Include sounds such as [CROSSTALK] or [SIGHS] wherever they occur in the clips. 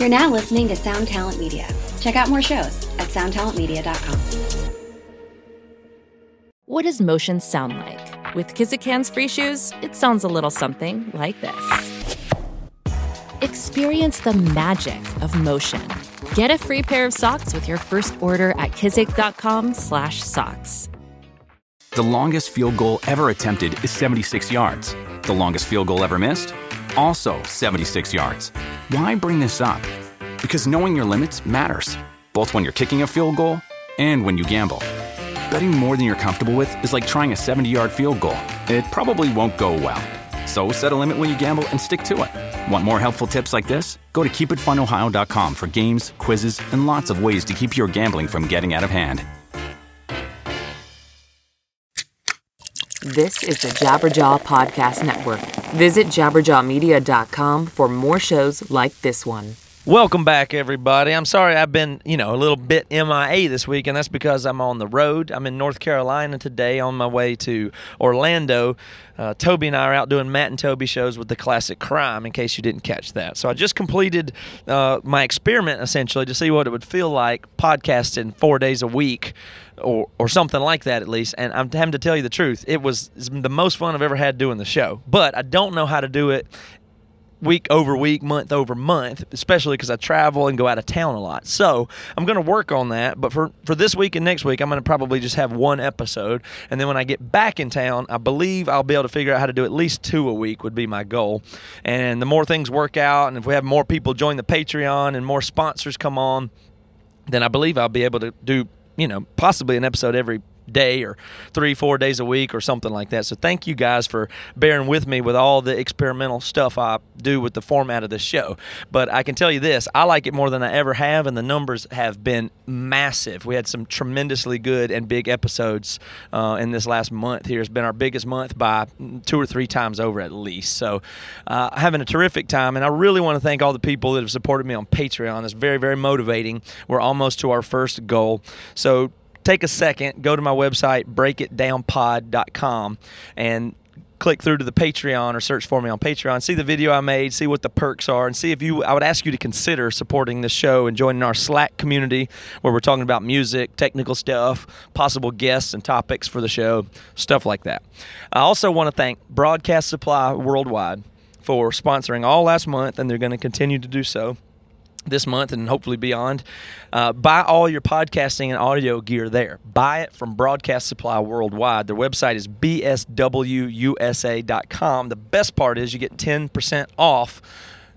You're now listening to Sound Talent Media. Check out more shows at soundtalentmedia.com. What does motion sound like? With Kizik hands free shoes, it sounds a little something like this. Experience the magic of motion. Get a free pair of socks with your first order at kizik.com/socks. The longest field goal ever attempted is 76 yards. The longest field goal ever missed? Also 76 yards. Why bring this up? Because knowing your limits matters, both when you're kicking a field goal and when you gamble. Betting more than you're comfortable with is like trying a 70 yard field goal. It probably won't go well. So set a limit when you gamble and stick to it. Want more helpful tips like this? Go to keepitfunohio.com for games, quizzes, and lots of ways to keep your gambling from getting out of hand. This is the Jabberjaw Podcast Network. Visit jabberjawmedia.com for more shows like this one. Welcome back, everybody. I'm sorry I've been, you know, a little bit MIA this week, and that's because I'm on the road. I'm in North Carolina today on my way to Orlando. Uh, Toby and I are out doing Matt and Toby shows with the classic crime, in case you didn't catch that. So I just completed uh, my experiment essentially to see what it would feel like podcasting four days a week or, or something like that at least. And I'm having to tell you the truth, it was the most fun I've ever had doing the show. But I don't know how to do it week over week, month over month, especially because I travel and go out of town a lot. So I'm going to work on that. But for, for this week and next week, I'm going to probably just have one episode. And then when I get back in town, I believe I'll be able to figure out how to do at least two a week, would be my goal. And the more things work out, and if we have more people join the Patreon and more sponsors come on, then I believe I'll be able to do, you know, possibly an episode every day or three, four days a week or something like that. So thank you guys for bearing with me with all the experimental stuff I do with the format of the show. But I can tell you this I like it more than I ever have, and the numbers have been massive. We had some tremendously good and big episodes uh, in this last month here. It's been our biggest month by two or three times over at least. So uh, having a terrific time, and I really want to thank all the people that have supported me on Patreon. It's very, very motivating. We're almost to our first goal. So take a second, go to my website, breakitdownpod.com, and click through to the Patreon or search for me on Patreon, see the video I made, see what the perks are, and see if you. I would ask you to consider supporting this show and joining our Slack community where we're talking about music, technical stuff, possible guests and topics for the show, stuff like that. I also want to thank Broadcast Supply Worldwide for sponsoring all last month, and they're going to continue to do so this month and hopefully beyond. Uh, buy all your podcasting and audio gear there. Buy it from Broadcast Supply Worldwide. Their website is bswusa.com. The best part is you get 10% off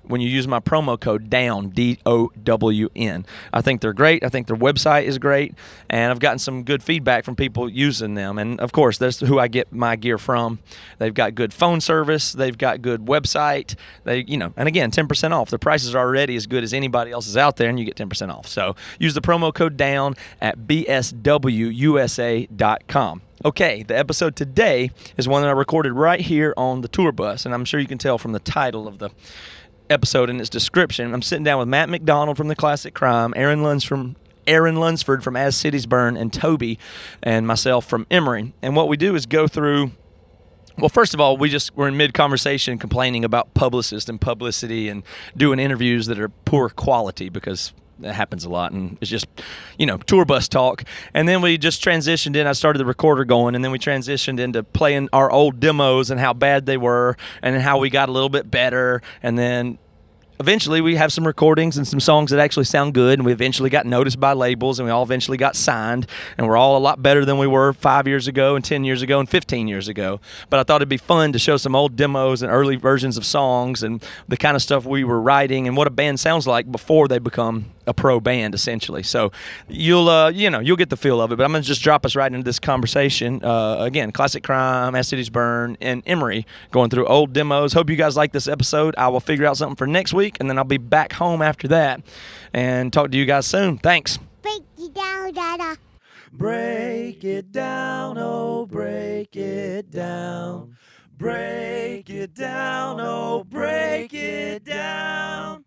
when you use my promo code down D O W N. I think they're great. I think their website is great, and I've gotten some good feedback from people using them. And of course, that's who I get my gear from. They've got good phone service. They've got good website. They, you know, and again, ten percent off. The prices are already as good as anybody else's out there, and you get ten percent off. So use the promo code down at bswusa.com. Okay, the episode today is one that I recorded right here on the tour bus, and I'm sure you can tell from the title of the episode in its description. I'm sitting down with Matt MacDonald from the Classic Crime, Aaron Luns from Aaron Lunsford from As Cities Burn, and Toby and myself from Emery. And what we do is go through. Well, first of all, we just we're in mid conversation complaining about publicists and publicity and doing interviews that are poor quality because that happens a lot and it's just you know tour bus talk and then we just transitioned in i started the recorder going and then we transitioned into playing our old demos and how bad they were and how we got a little bit better and then eventually we have some recordings and some songs that actually sound good and we eventually got noticed by labels and we all eventually got signed and we're all a lot better than we were five years ago and 10 years ago and 15 years ago. But i thought it'd be fun to show some old demos and early versions of songs and the kind of stuff we were writing and what a band sounds like before they become a pro band essentially. So you'll uh, you know you'll get the feel of it but i'm gonna just drop us right into this conversation. Uh, again classic crime as cities burn and emery going through old demos. Hope you guys like this episode. I will figure out something for next week and then i'll be back home after that. And talk to you guys soon. Thanks. Break it down, Dada. break it down oh break it down. Break it down oh break it down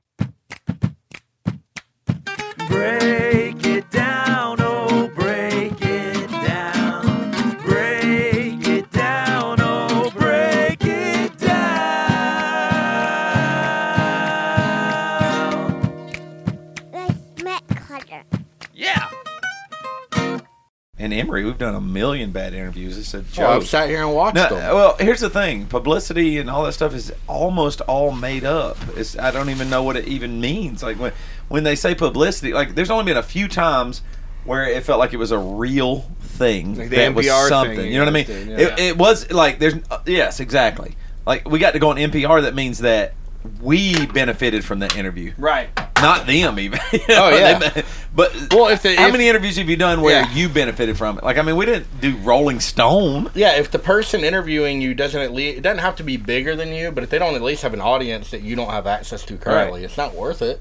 and Emery, we've done a million bad interviews. It's a oh, joke. I've sat here and watched now, them. Well, here's the thing: publicity and all that stuff is almost all made up. It's, I don't even know what it even means. Like when when they say publicity, like there's only been a few times where it felt like it was a real thing Like that was NPR thing something. you you know what I mean? did, it, it was like there's uh, yes, exactly. Like we got to go on NPR. That means that we benefited from that interview, Right. not them even. [LAUGHS] You Oh, yeah. they- but Well, if the- how if- many interviews have you done where Yeah. you benefited from it? Like I mean, we didn't do Rolling Stone. Yeah, if the person interviewing you doesn't at least, it doesn't have to be bigger than you, but if they don't at least have an audience that you don't have access to currently, it's not worth it.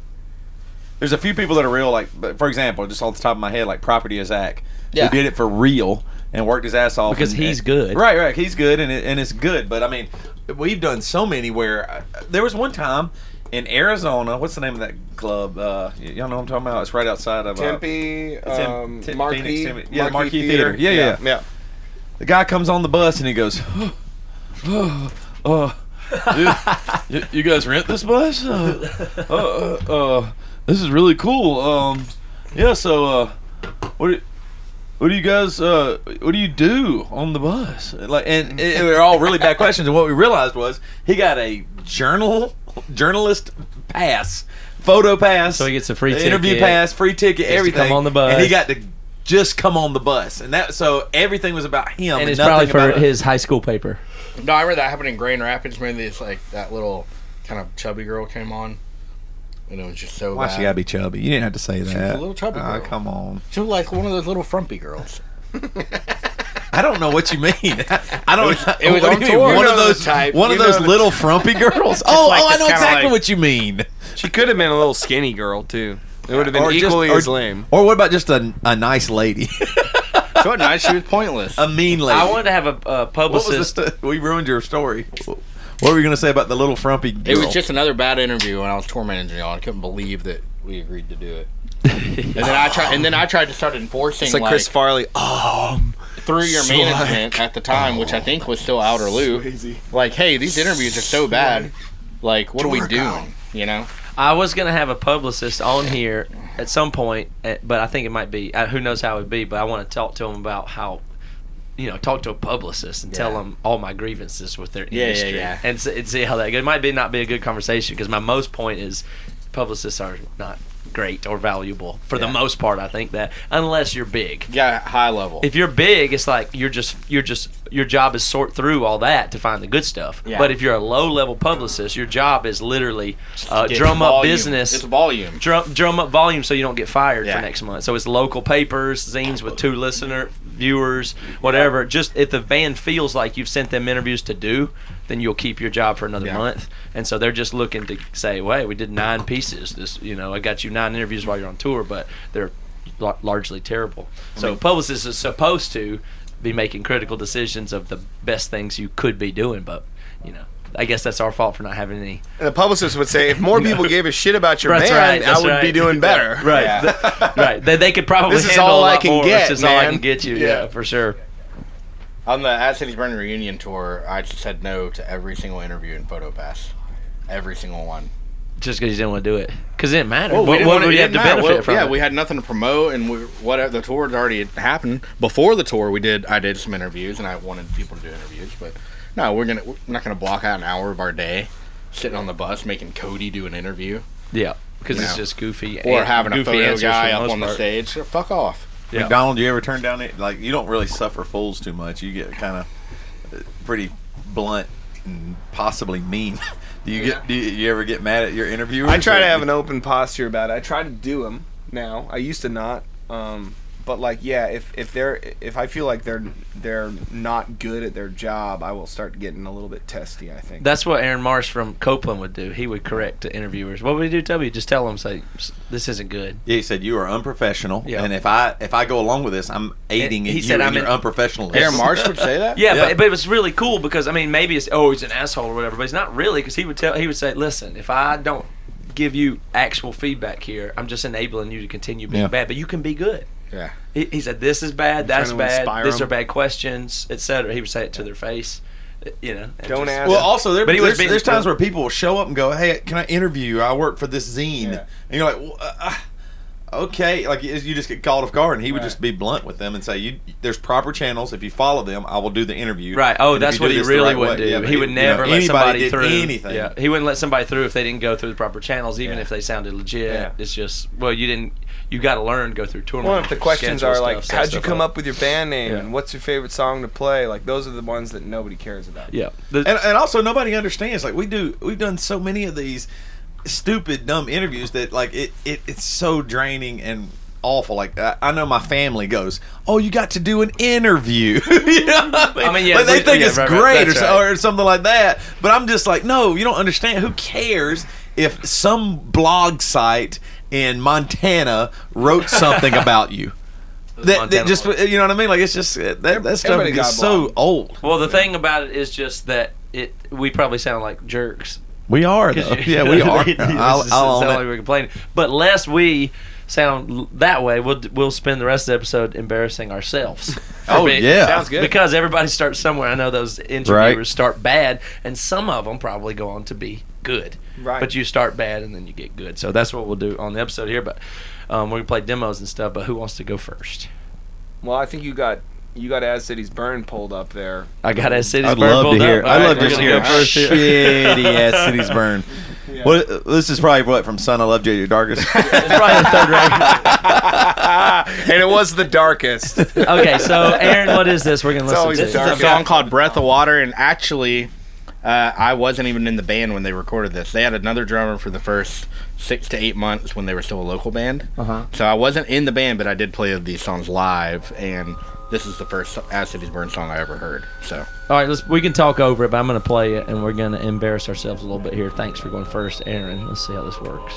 There's a few people that are real, like for example, just off the top of my head, like Property of Zack, Yeah. who did it for real and worked his ass off Because and- he's and- good. Right, right, he's good and it, and it's good. But I mean, we've done so many where uh, there was one time in Arizona. What's the name of that club? Uh, y- y'all know what I'm talking about? It's right outside of uh, Tempe, it's in um, Tem- Marquee, Phoenix, Tempe- yeah, Marquee Theater. Yeah, yeah, yeah. The guy comes on the bus and he goes, [GASPS] oh, oh, you, you guys rent this bus? Uh, uh, uh, uh, this is really cool. Um, yeah. So, uh, what do, what do you guys? Uh, what do you do on the bus? Like, and it, they were all really bad questions. And what we realized was he got a journal journalist pass, photo pass. So he gets a free interview pass, free ticket, Gets to everything. come on the bus. and he got to just come on the bus, and that so everything was about him, and it's probably for about his high school paper. No, I remember that happened in Grand Rapids. Maybe it's like that little kind of chubby girl came on, and it was just so Why bad. she gotta be chubby? You didn't have to say was that. a little chubby Ah, girl. come on. She was like one of those little frumpy girls. I don't know what you mean. I don't. it was what on do tour. One You of know the those type. One of You know those the little frumpy [LAUGHS] girls. oh, like oh, I know exactly like- what you mean. She could have been a little skinny girl too. It would have been Or just- equally or- as lame. Or what about just a, a nice lady, [LAUGHS] So what nice, she was pointless. a mean lady? I wanted to have a, a What was publicist. the st- we ruined your story. What were you gonna say about the little frumpy girl? It was just another bad interview when I was tour managing y'all. I couldn't believe that we agreed to do it. and then I tried, and then I tried to start enforcing It's like like, Chris Farley. Oh, through your management at the time, which I think was still Outerloop. Like, hey, these interviews are so bad. Like, what are we doing? You know? I was gonna have a publicist on here at some point, eh, but I think it might be. uh, Who knows how it would be? But I want to talk to him about how, you know, talk to a publicist and tell them all my grievances with their Yeah, yeah, industry, yeah. and, see, and see how that goes. It might be not be a good conversation because my most point is publicists are not great or valuable for the most part. I think that unless you're big. Yeah, high level. If you're big, it's like you're just you're just your job is sort through all that to find the good stuff. Yeah. But if you're a low level publicist, your job is literally uh, drum up volume. business It's volume. drum, drum up volume so you don't get fired Yeah. for next month. So it's local papers, zines with two listener viewers, whatever. Just if the band feels like you've sent them interviews to do, then you'll keep your job for another Yeah. month. And so they're just looking to say, "Wait, we did nine pieces. This, you know, I got you nine interviews while you're on tour, but they're la- largely terrible." So publicists are supposed to be making critical decisions of the best things you could be doing, but you know. I guess that's our fault for not having any and the publicist would say, if more [LAUGHS] people gave a shit about your band, right, I would be doing better. [LAUGHS] Right. Th- right. They, they could probably This is all I can more. get, This is all I can get you. Yeah, Yeah. for sure. On the As Cities Burning reunion tour, I just said no to every single interview in PhotoPass. Every single one. Just because you didn't want to do it. Because it didn't matter. Well, what we what would you have to benefit Well, from Yeah, it? we had nothing to promote, and we whatever the tour had already happened. Before the tour, we did. I did some interviews, and I wanted people to do interviews. But no, we're gonna we're not gonna block out an hour of our day sitting on the bus making Cody do an interview yeah. Because it's No. just goofy. or and having a goofy photo guy up on the part. stage. Fuck off. Yeah. MacDonald, you ever turn down it? Like you don't really suffer fools too much. You get kind of pretty blunt and possibly mean. [LAUGHS] do you get? Do you, you ever get mad at your interviewers? I try to have an open posture about it. I try to do them now. I used to not. Um, but like, yeah, if if they're if I feel like they're they're not good at their job, I will start getting a little bit testy. I think. That's what Aaron Marsh from Copeland would do. He would correct the interviewers. What would he do, Toby? Just tell them, say, this isn't good. Yeah, he said you are unprofessional, Yeah. and if I if I go along with this, I'm aiding He you said I'm your in- unprofessionalism. Aaron Marsh [LAUGHS] would say that. Yeah, Yeah. But, but it was really cool because I mean maybe it's oh he's an asshole or whatever, but he's not really because he would tell he would say listen if I don't give you actual feedback here, I'm just enabling you to continue being Yeah. bad, but you can be good. Yeah. He, he said this is bad, that's bad, these them. are bad questions, etc. He would say it to their face, uh, you know. Don't just- ask. Well, also there, But he there's, being- there's times where people will show up and go, "Hey, can I interview you? I work for this zine," Yeah. and you're like, well, uh, okay, like you just get called off guard, and he would just be blunt with them and say, "You, there's proper channels. If you follow them, I will do the interview." Right. Oh, And that's what he really right would way- do. yeah, but he would you know, never let anybody somebody did through. anything. Yeah, he wouldn't let somebody through if they didn't go through the proper channels, even Yeah. if they sounded legit. Yeah. It's just well, you didn't. You got to learn, go through tournament. Well, if the questions are like, stuff, set how'd you come up with your band name Yeah. and what's your favorite song to play? Like those are the ones that nobody cares about. Yeah. and, and also nobody understands. Like we do, we've done so many of these stupid, dumb interviews that like it, it it's so draining and awful. Like I, I know my family goes, "Oh, you got to do an interview." [LAUGHS] you know I mean? I mean, yeah, Like, they think yeah, it's right, right, great or, so, right. or something like that. But I'm just like, no, you don't understand. Who cares if some blog site in Montana wrote something about you? [LAUGHS] That, that just you know what I mean? Like it's just that that stuff Everybody is got so old. Well, the thing about it is just that it. We probably sound like jerks. We are [LAUGHS] though. you- Yeah, we [LAUGHS] are. I'll, just I'll sound own like we're complaining. But lest we sound that way, we'll we'll spend the rest of the episode embarrassing ourselves. Oh, being- yeah. Sounds good. Because everybody starts somewhere. I know those interviewers Right. start bad, and some of them probably go on to be good. Right. But you start bad and then you get good. So that's what we'll do on the episode here. But um, we're gonna play demos and stuff. But who wants to go first? Well, I think you got you got As Cities Burn pulled up there. I got As Cities I'd Burn love to pulled hear. up. I'd love right, to we're hear gonna go here. shitty ass cities burn. [LAUGHS] What? This is probably what from Sun I Love J. Darkest. [LAUGHS] it's probably the third grade. [LAUGHS] and it was the darkest. okay, so Aaron, what is this? We're gonna It's listen to. This is a song called "Breath of Water," and actually, uh, I wasn't even in the band when they recorded this. They had another drummer for the first six to eight months when they were still a local band. Uh-huh. So I wasn't in the band, but I did play these songs live, and this is the first "As Cities Burn" song I ever heard. So All right, let's. We can talk over it, but I'm gonna play it, and we're gonna embarrass ourselves a little bit here. Thanks for going first, Aaron. Let's see how this works.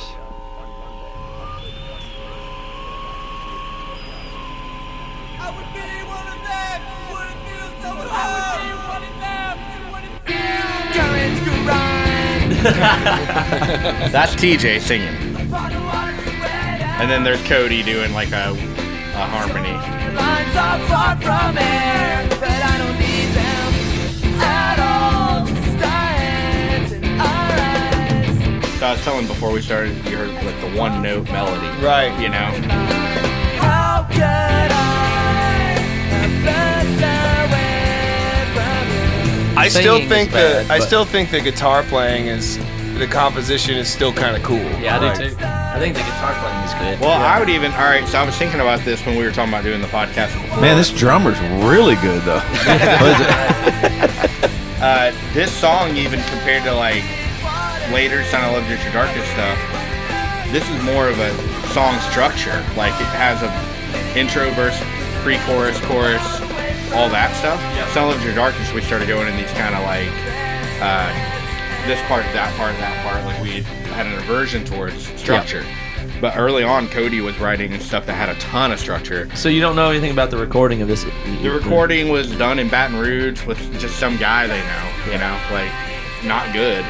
[LAUGHS] that's TJ singing, and then there's Cody doing like a, a harmony. Lines are far from air, but I don't need them at all. Stars in our eyes. So I was telling before we started, you heard like the one note melody, right? You know. I still think bad, the I still think the guitar playing is the composition is still kind of cool. Yeah, I do Like, too. I think the guitar playing is good. Well, I would even. All right, so I was thinking about this when we were talking about doing the podcast. Before. Man, this drummer's really good though. What is it? uh, this song, even compared to like later "Son of Love Your Darkest" stuff, this is more of a song structure. Like it has a intro, verse, pre-chorus, chorus, all that stuff. "Son I Love Your Darkest," we started going in these kind of like uh, this part, that part, that part. Like we had an aversion towards structure. But early on, Cody was writing stuff that had a ton of structure. So you don't know anything about the recording of this? The recording was done in Baton Rouge with just some guy they know, you know, like not good.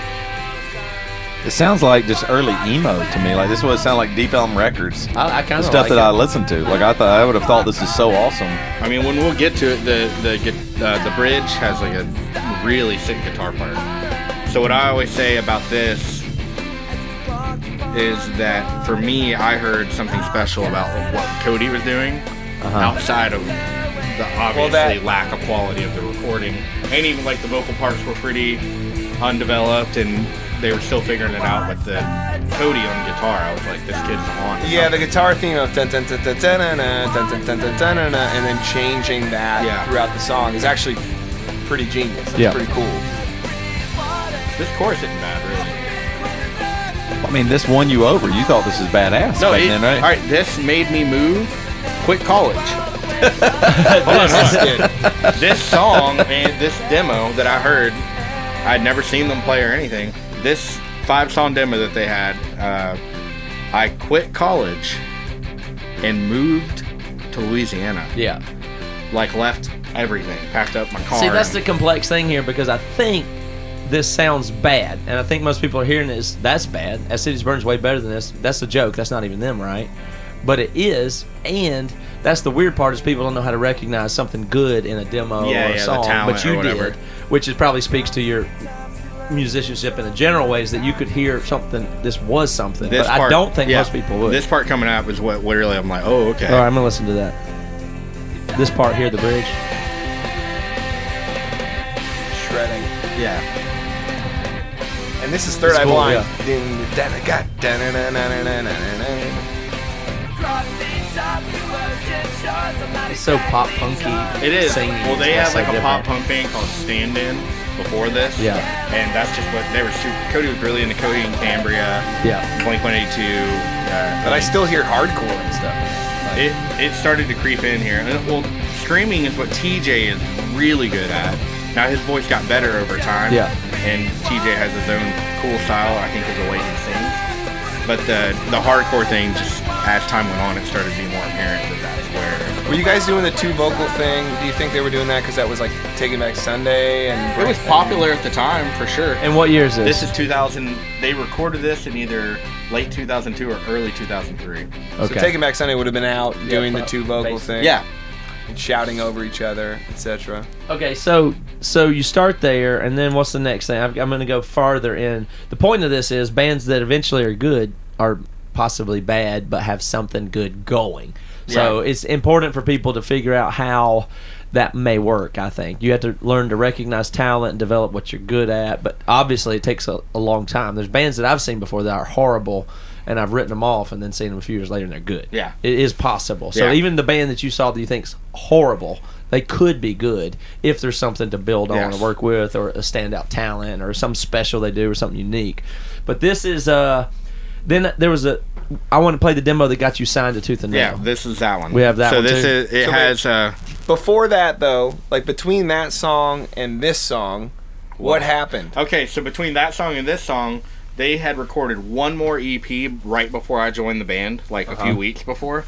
It sounds like just early emo to me. Like this would sound like Deep Elm Records. I, I kind of stuff like that it. I listened to. Like I thought, I would have thought this is so awesome. I mean, when we'll get to it, the the gu- uh, the bridge has like a really sick guitar part. So what I always say about this is that for me, I heard something special about what Cody was doing Uh-huh. outside of the obviously that- lack of quality of the recording, and even like the vocal parts were pretty undeveloped and they were still figuring it out. But the Cody on guitar, I was like, this kid's on. to Yeah, the guitar theme of dun dun dun dun dun dun dun dun dun dun dun dun dun, and then changing that Yeah. throughout the song is actually pretty genius. It's Yeah. pretty cool. This chorus isn't bad, really. I mean, this won you over. You thought this was badass No, back it- then, right? all right. This made me move. Quit college. hold on, hold. This song, man, this demo that I heard, I'd never seen them play or anything. This five-song demo that they had, uh, I quit college and moved to Louisiana. Yeah. Like left everything, packed up my car. See, that's the complex thing here because I think this sounds bad, and I think most people are hearing this. That's bad. As Cities Burns way better than this. That's a joke. That's not even them, right? But it is, and that's the weird part is people don't know how to recognize something good in a demo Yeah, or a yeah, song. but you did, which is probably speaks to your musicianship in a general way is that you could hear something. This was something, This but I don't think yeah, most people would. This part coming up is what really I'm like, oh okay. All right, I'm gonna listen to that. This part here, the bridge. Shredding. Yeah. And this is Third It's Eye cool, Blind. yeah. It's so pop punky. It is. Singing well, they is had like a pop punk band called Stand In before this. Yeah. And that's just what they were super. Cody was really into Coheed and Cambria. Yeah. Blink 182. Uh, But I still hear hardcore and stuff. It it started to creep in here. And, well, screaming is what TJ is really good at. Now his voice got better over time. Yeah. And TJ has his own cool style. I think is the way he sings. But the the hardcore thing, just as time went on, it started to be more apparent that that's where Were you guys doing the two vocal thing? Do you think they were doing that because that was like Taking Back Sunday and it was popular at the time for sure. And what year is this? This is 2000. They recorded this in either late 2002 or early 2003. Okay. So Taking Back Sunday would have been out doing the two vocal basically. thing. Yeah. And shouting over each other, etc. Okay, so so you start there, and then what's the next thing? I'm, I'm going to go farther in. The point of this is bands that eventually are good are possibly bad, but have something good going. So Right. it's important for people to figure out how that may work. I think you have to learn to recognize talent and develop what you're good at. But obviously, it takes a, a long time. There's bands that I've seen before that are horrible. And I've written them off, and then seen them a few years later, and they're good. Yeah. it is possible. So Yeah. even the band that you saw that you think's horrible, they could be good if there's something to build on Yes. or work with, or a standout talent, or some special they do, or something unique. But this is uh, then there was a. I want to play the demo that got you signed to Tooth and Nail. Yeah, this is that one. We have that So one, this too. is it So has uh Before that, though, like between that song and this song, what happened? Okay, so between that song and this song, they had recorded one more EP right before I joined the band, like a Uh-huh. few weeks before.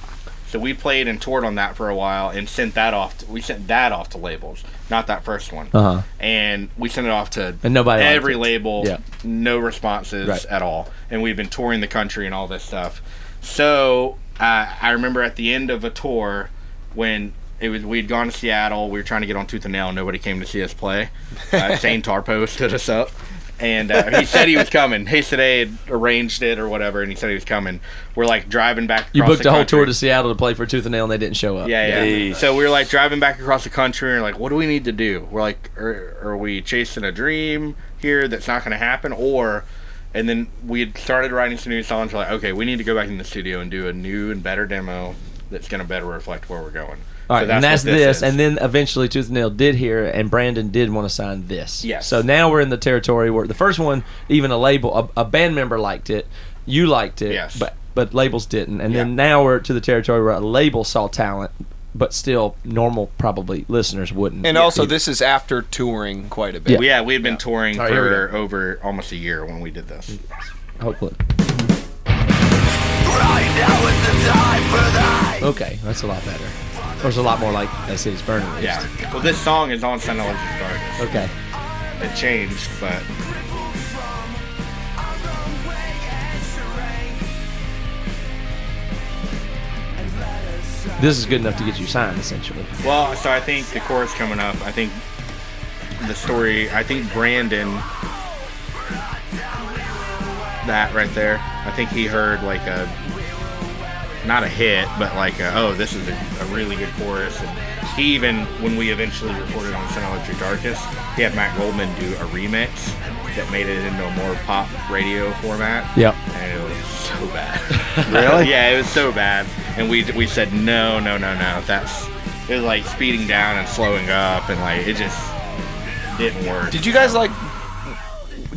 So we played and toured on that for a while and sent that off. To, we sent that off to labels, not that first one. Uh-huh. And we sent it off to And nobody every label. Yeah. No responses Right. at all. And we've been touring the country and all this stuff. So uh, I remember at the end of a tour when it was we'd gone to Seattle. We were trying to get on Tooth and Nail. Nobody came to see us play. [LAUGHS] Uh, Zane Tarpo stood us up, and uh, he said he was coming. He said they had arranged it or whatever, and he said he was coming. We're like driving back. You booked the a whole country. tour to Seattle to play for Tooth and Nail, and they didn't show up. Yeah, yeah. So we were like driving back across the country, and like, what do we need to do? We're like, are, are we chasing a dream here that's not going to happen, or? And then we had started writing some new songs. We're like, okay, we need to go back in the studio and do a new and better demo that's going to better reflect where we're going. All right, So and that's what this, and then eventually Tooth and Nail did hear, it, and Brandon did want to sign this. Yes. So now we're in the territory where the first one, even a label, a, a band member liked it, you liked it, Yes. but but labels didn't, and then now we're to the territory where a label saw talent, but still normal probably listeners wouldn't. And also, this is after touring quite a bit. Yeah. yeah, we had been touring All right, here for over almost a year when we did this. hopefully. Okay, that's a lot better. Or it's a lot more like that city's burning. at least. Yeah. Well, this song is on Sun Electric Darkness. Okay. It changed, but This is good enough to get you signed, essentially. Well, so I think the chorus coming up. I think the story. I think Brandon, that right there. I think he heard like a not a hit, but like a, oh, this is a, a really good chorus. And he even when we eventually recorded on Sun Electric Darkest, he had Matt Goldman do a remix that made it into a more pop radio format. Yep. And it was so bad. [LAUGHS] Really? yeah, it was so bad. And we we said no, no, no, no. That's it was like speeding down and slowing up, and like it just didn't work. Did you guys like?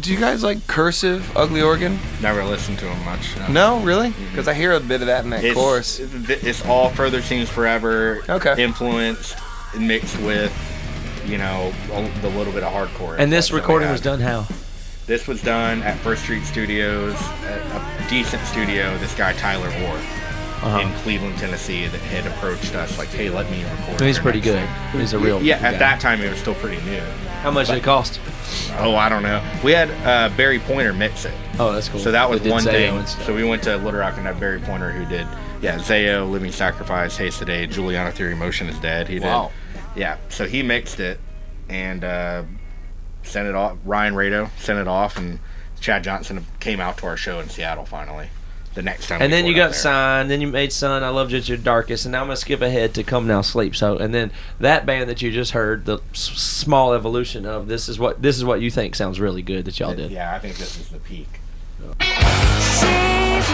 Do you guys like cursive Ugly Organ? Never listened to him much. No, really? Because I hear a bit of that in that It's, chorus. it's all further seems forever. Okay. Influenced, and mixed with, you know, the little bit of hardcore. And this recording was done how? This was done at First Street Studios, a, a decent studio. This guy Tyler Orr Uh-huh. in Cleveland, Tennessee, that had approached us like, "Hey, let me record." He's pretty good. thing." He's a real Yeah, good at guy. that time it was still pretty new. How much did it cost? Oh, I don't know. We had uh, Barry Poynter mix it. Oh, that's cool. So that was one Zao thing. So we went to Little Rock and had Barry Poynter who did, yeah, Zao, Living Sacrifice, Haste the Day, Juliana Theory, Motion is Dead. He did. Wow. Yeah. So he mixed it, and uh, sent it off. Ryan Rado sent it off, and Chad Johnson came out to our show in Seattle finally. The next time, And we then you got there. signed. Then you made "Son." I loved you at your darkest. And now I'm gonna skip ahead to "Come Now Sleep." So, and then that band that you just heard, the s- small evolution of this is what this is what you think sounds really good that y'all did. Yeah, I think this is the peak. She's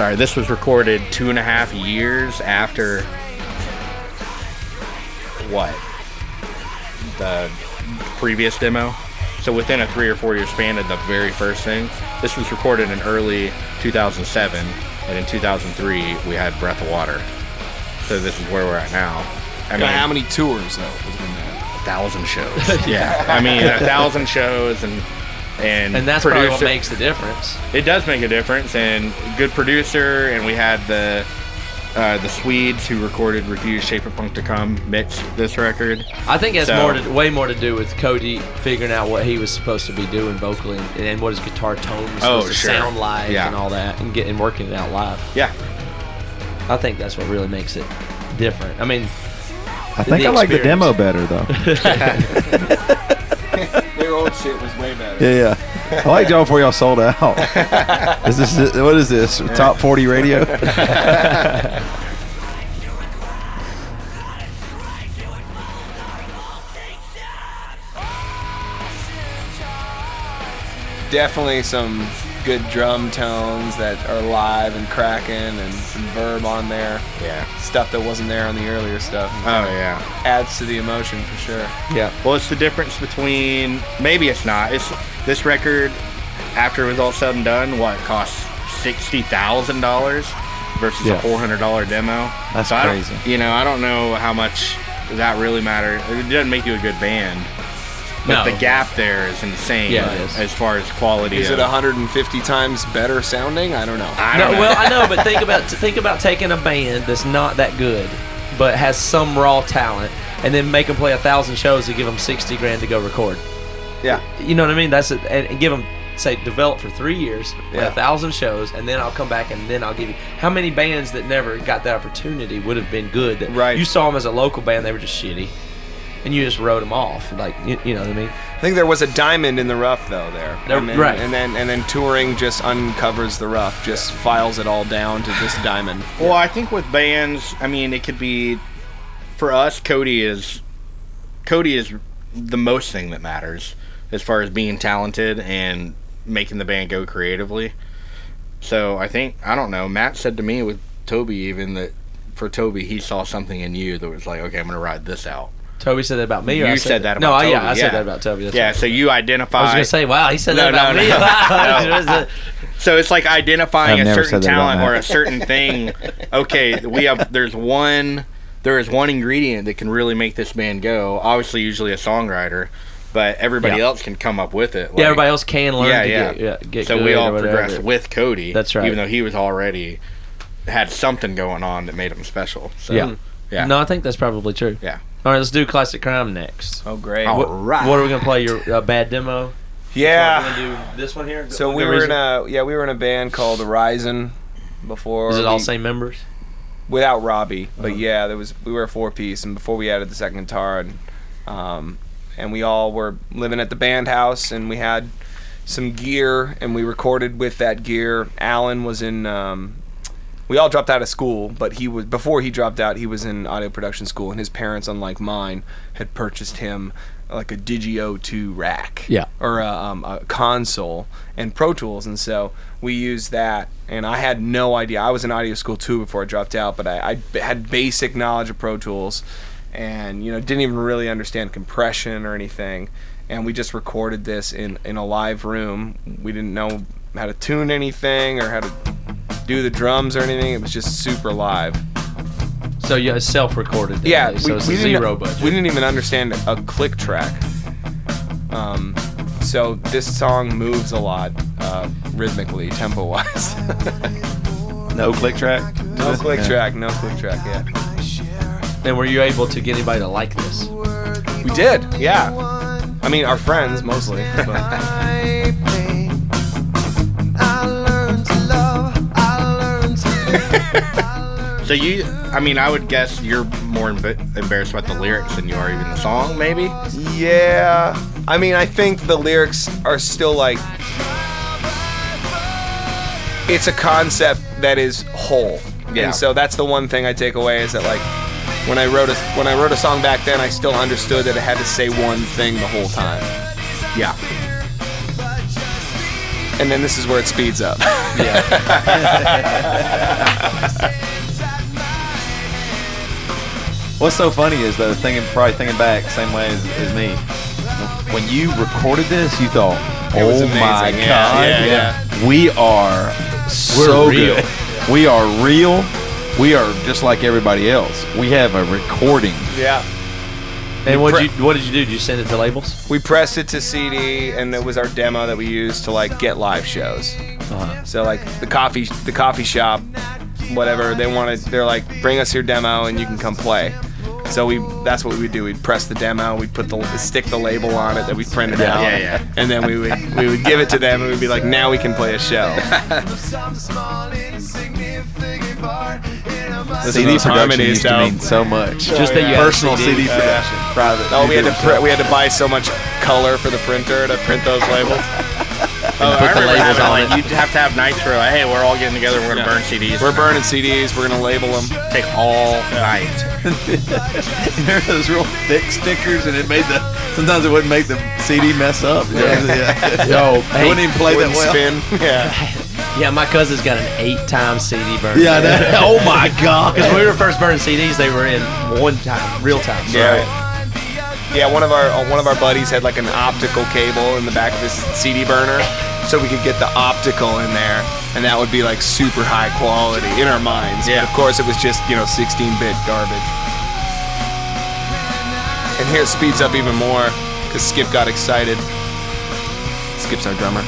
Sorry, this was recorded two and a half years after what? The previous demo. So within a three or four year span of the very first thing. This was recorded in early 2007, and in 2003 we had Breath of Water. So this is where we're at now. I Now, how many tours though? has been that? A thousand shows. [LAUGHS] yeah, I mean a thousand shows and and And that's probably what makes the difference. it does make a difference and good producer and we had the uh, the Swedes who recorded Refused Shape of Punk to Come mix this record. I think it has So- more to, way more to do with Cody figuring out what he was supposed to be doing vocally and, and what his guitar tone was Oh, supposed to sure. sound like Yeah. and all that and getting working it out live. Yeah. I think that's what really makes it different. I mean, I think I like the demo better though. [LAUGHS] [LAUGHS] [LAUGHS] Their old shit was way better. yeah, yeah. I like y'all before y'all sold out. [LAUGHS] is this what is this? Top forty radio? [LAUGHS] Definitely some good drum tones that are live and cracking, and some verb on there. Yeah. Stuff that wasn't there on the earlier stuff. Oh yeah. Adds to the emotion for sure. Yeah. Well, it's the difference between maybe it's not. It's this record after it was all said and done. What cost sixty thousand dollars versus Yeah. a four hundred dollar demo. That's So crazy. You know, I don't know how much that really matters. It doesn't make you a good band. But No. the gap there is insane Yeah, it is. as far as quality. Is of, it 150 times better sounding? I don't know. I don't know. well, I know, but think about think about taking a band that's not that good, but has some raw talent, and then make them play a thousand shows and give them sixty grand to go record. Yeah. You know what I mean? That's it, and, and give them say develop for three years, play Yeah. a thousand shows, and then I'll come back and then I'll give you. How many bands that never got that opportunity would have been good? That Right. You saw them as a local band, they were just shitty, and you just wrote them off. Like you, you know what I mean? I think there was a diamond in the rough though there. There- and then, right. And then and then touring just uncovers the rough, just files it all down to this diamond. [LAUGHS] Well, I think with bands, I mean, it could be for us. Cody is Cody is the most thing that matters as far as being talented and making the band go creatively. So I think I don't know. Matt said to me with Toby even that for Toby he saw something in you that was like, okay, I'm gonna ride this out. Toby said that about me. or You I said that no, about I, yeah, I yeah. said that about Toby. That's yeah, right. so you identify. I was gonna say, wow, he said that No, about no, me. no. [LAUGHS] So it's like identifying I've a certain said that about talent or a certain thing. [LAUGHS] Okay, we have there's one there is one ingredient that can really make this band go. Obviously, usually a songwriter, but everybody Yeah. else can come up with it. yeah, everybody else can learn yeah, to yeah. get, yeah, get so good we all whatever. progressed with Cody. That's right. Even though he was already had something going on that made him special. So, Yeah. yeah. No, I think that's probably true. Yeah. All right, let's do classic crime next. Oh great. All what, right. What are we gonna play? Your uh, bad demo? Yeah. We're gonna do this one here. So we were reason? in a yeah we were in a band called Horizon before. Is it all we- same members? without Robbie, but Uh-huh. yeah, there was we were a four piece, and before we added the second guitar, and um, and we all were living at the band house, and we had some gear, and we recorded with that gear. Alan was in. Um, we all dropped out of school, but he was before he dropped out. He was in audio production school, and his parents, unlike mine, had purchased him like a Digi 002 rack Yeah. or a, um, a console and Pro Tools, and so we used that. And I had no idea. I was in audio school too before I dropped out, but I had basic knowledge of Pro Tools, and you know didn't even really understand compression or anything. And we just recorded this in in a live room. We didn't know how to tune anything or how to do the drums or anything. It was just super live. So you self-recorded. then, Yeah, really, so it's a didn't- zero budget. We didn't even understand a click track. Um, so this song moves a lot uh, rhythmically, tempo wise. [LAUGHS] No click track. No click track. No click track. Yeah. And were you able to get anybody to like this? We did. Yeah. I mean, our friends mostly. [LAUGHS] [LAUGHS] So you, I mean, I would guess you're more emb- embarrassed about the lyrics than you are even the song, maybe. Yeah. I mean, I think the lyrics are still like. It's a concept that is whole. Yeah. And so that's the one thing I take away is that like when I wrote a when I wrote a song back then, I still understood that it had to say one thing the whole time. Yeah. And then this is where it speeds up. [LAUGHS] yeah. What's so funny is though, thinking probably thinking back same way as, as me. When you recorded this, you thought, "Oh my amazing. god, Yeah, yeah, we are so real. good. We are real. We are just like everybody else. We have a recording. yeah. And what pre- you what did you do? Did you send it to labels? We pressed it to CD, and it was our demo that we used to like get live shows. Uh-huh. So like the coffee, the coffee shop, whatever they wanted, they're like, bring us your demo and you can come play. So we, that's what we would do. We'd press the demo, we'd put the, stick the label on it that we printed Yeah, out, yeah, yeah. and then we would, we would give it to them, and we'd be like, now we can play a show. [LAUGHS] [LAUGHS] CD those production harmonies used to mean so much. Oh, Just that you had a personal CD. CD production, private. Oh, we had to You pr- we had to buy so much color for the printer to print those labels. [LAUGHS] Oh, put I the remember labels having, on like. You'd have to have Nitro. Hey, we're all getting together. We're gonna Yeah. burn CDs. We're burning CDs. We're gonna label them. take all night. [LAUGHS] There those real thick stickers, and it made the. Sometimes it wouldn't make the CD mess up. [LAUGHS] Yeah. Yo, it wouldn't even play that Wouldn't well. spin. Yeah. Yeah, my cousin's got an eight-time CD burn. Yeah, know. [LAUGHS] oh my god. Because when we were first burning CDs, they were in one time, real time. So Yeah. Yeah, one of our uh, one of our buddies had like an optical cable in the back of his CD burner, so we could get the optical in there, and that would be like super high quality in our minds. Yeah. But of course, it was just you know 16-bit garbage. And here it speeds up even more because Skip got excited. Skip's our drummer.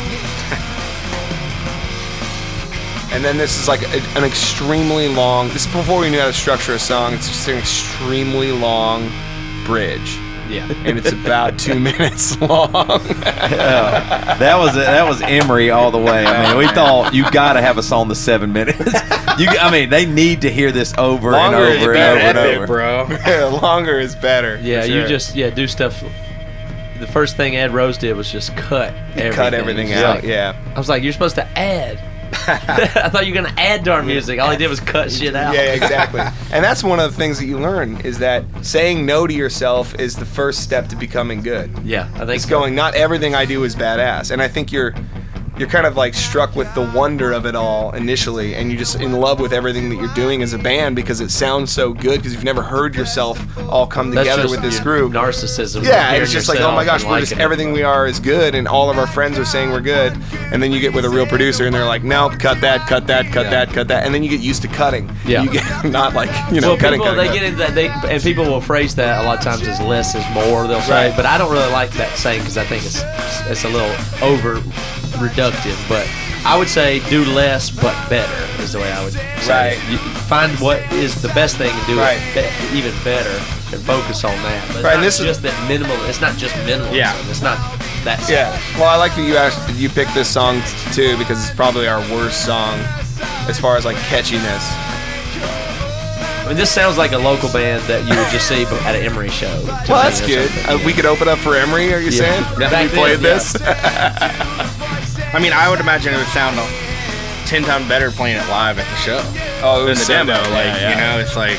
And then this is like a, an extremely long. This is before we knew how to structure a song. It's just an extremely long bridge yeah. and it's about two [LAUGHS] minutes long. Yeah. That was that was Emery all the way. I mean, we thought you got to have a song that's seven minutes. [LAUGHS] You, I mean, they need to hear this over Longer and over and over and Epic, over. bro. [LAUGHS] Longer is better. Yeah, for you just yeah do stuff. The first thing Ed Rose did was just cut everything. cut everything out. like- yeah. I was like, you're supposed to add. [LAUGHS] I thought you were gonna add to our music. All he did was cut shit out. Yeah, exactly. and that's one of the things that you learn is that saying no to yourself is the first step to becoming good. Yeah, I think It's going. Not everything I do is badass, and I think you're you're kind of like struck with the wonder of it all initially, and you're just in love with everything that you're doing as a band because it sounds so good because you've never heard yourself all come That's together with this group. Narcissism. Yeah, it's just like, oh my gosh, we're just liking it. everything we are is good, and all of our friends are saying we're good, and then you get with a real producer, and they're like, nope, cut that, cut that, cut that, cut that, and then you get used to cutting. Yeah. you get [LAUGHS] not like you know well, cutting. people cutting, they cutting. get into that, they, and people will phrase that a lot of times as less is more. They'll say, Right. but I don't really like that saying because I think it's it's a little over reductive. But I would say do less but better is the way I would say. Right. You find what is the best thing and do Right. it be- even better and focus on that. But it's Right, this is- just that minimal. It's not just minimal. Yeah. It's not that. simple. Yeah. Well, I like that you asked you picked this song too because it's probably our worst song as far as like catchiness. I mean, this sounds like a local band that you would just see [LAUGHS] at an Emery show. Well, that's good. Uh, yeah. We could open up for Emery. Are you Yeah. saying? Yeah. [LAUGHS] Back we played this. [LAUGHS] I mean, I would imagine it would sound ten times better playing it live at the show oh, it than was the so demo. good. Like Yeah, yeah. you know, it's like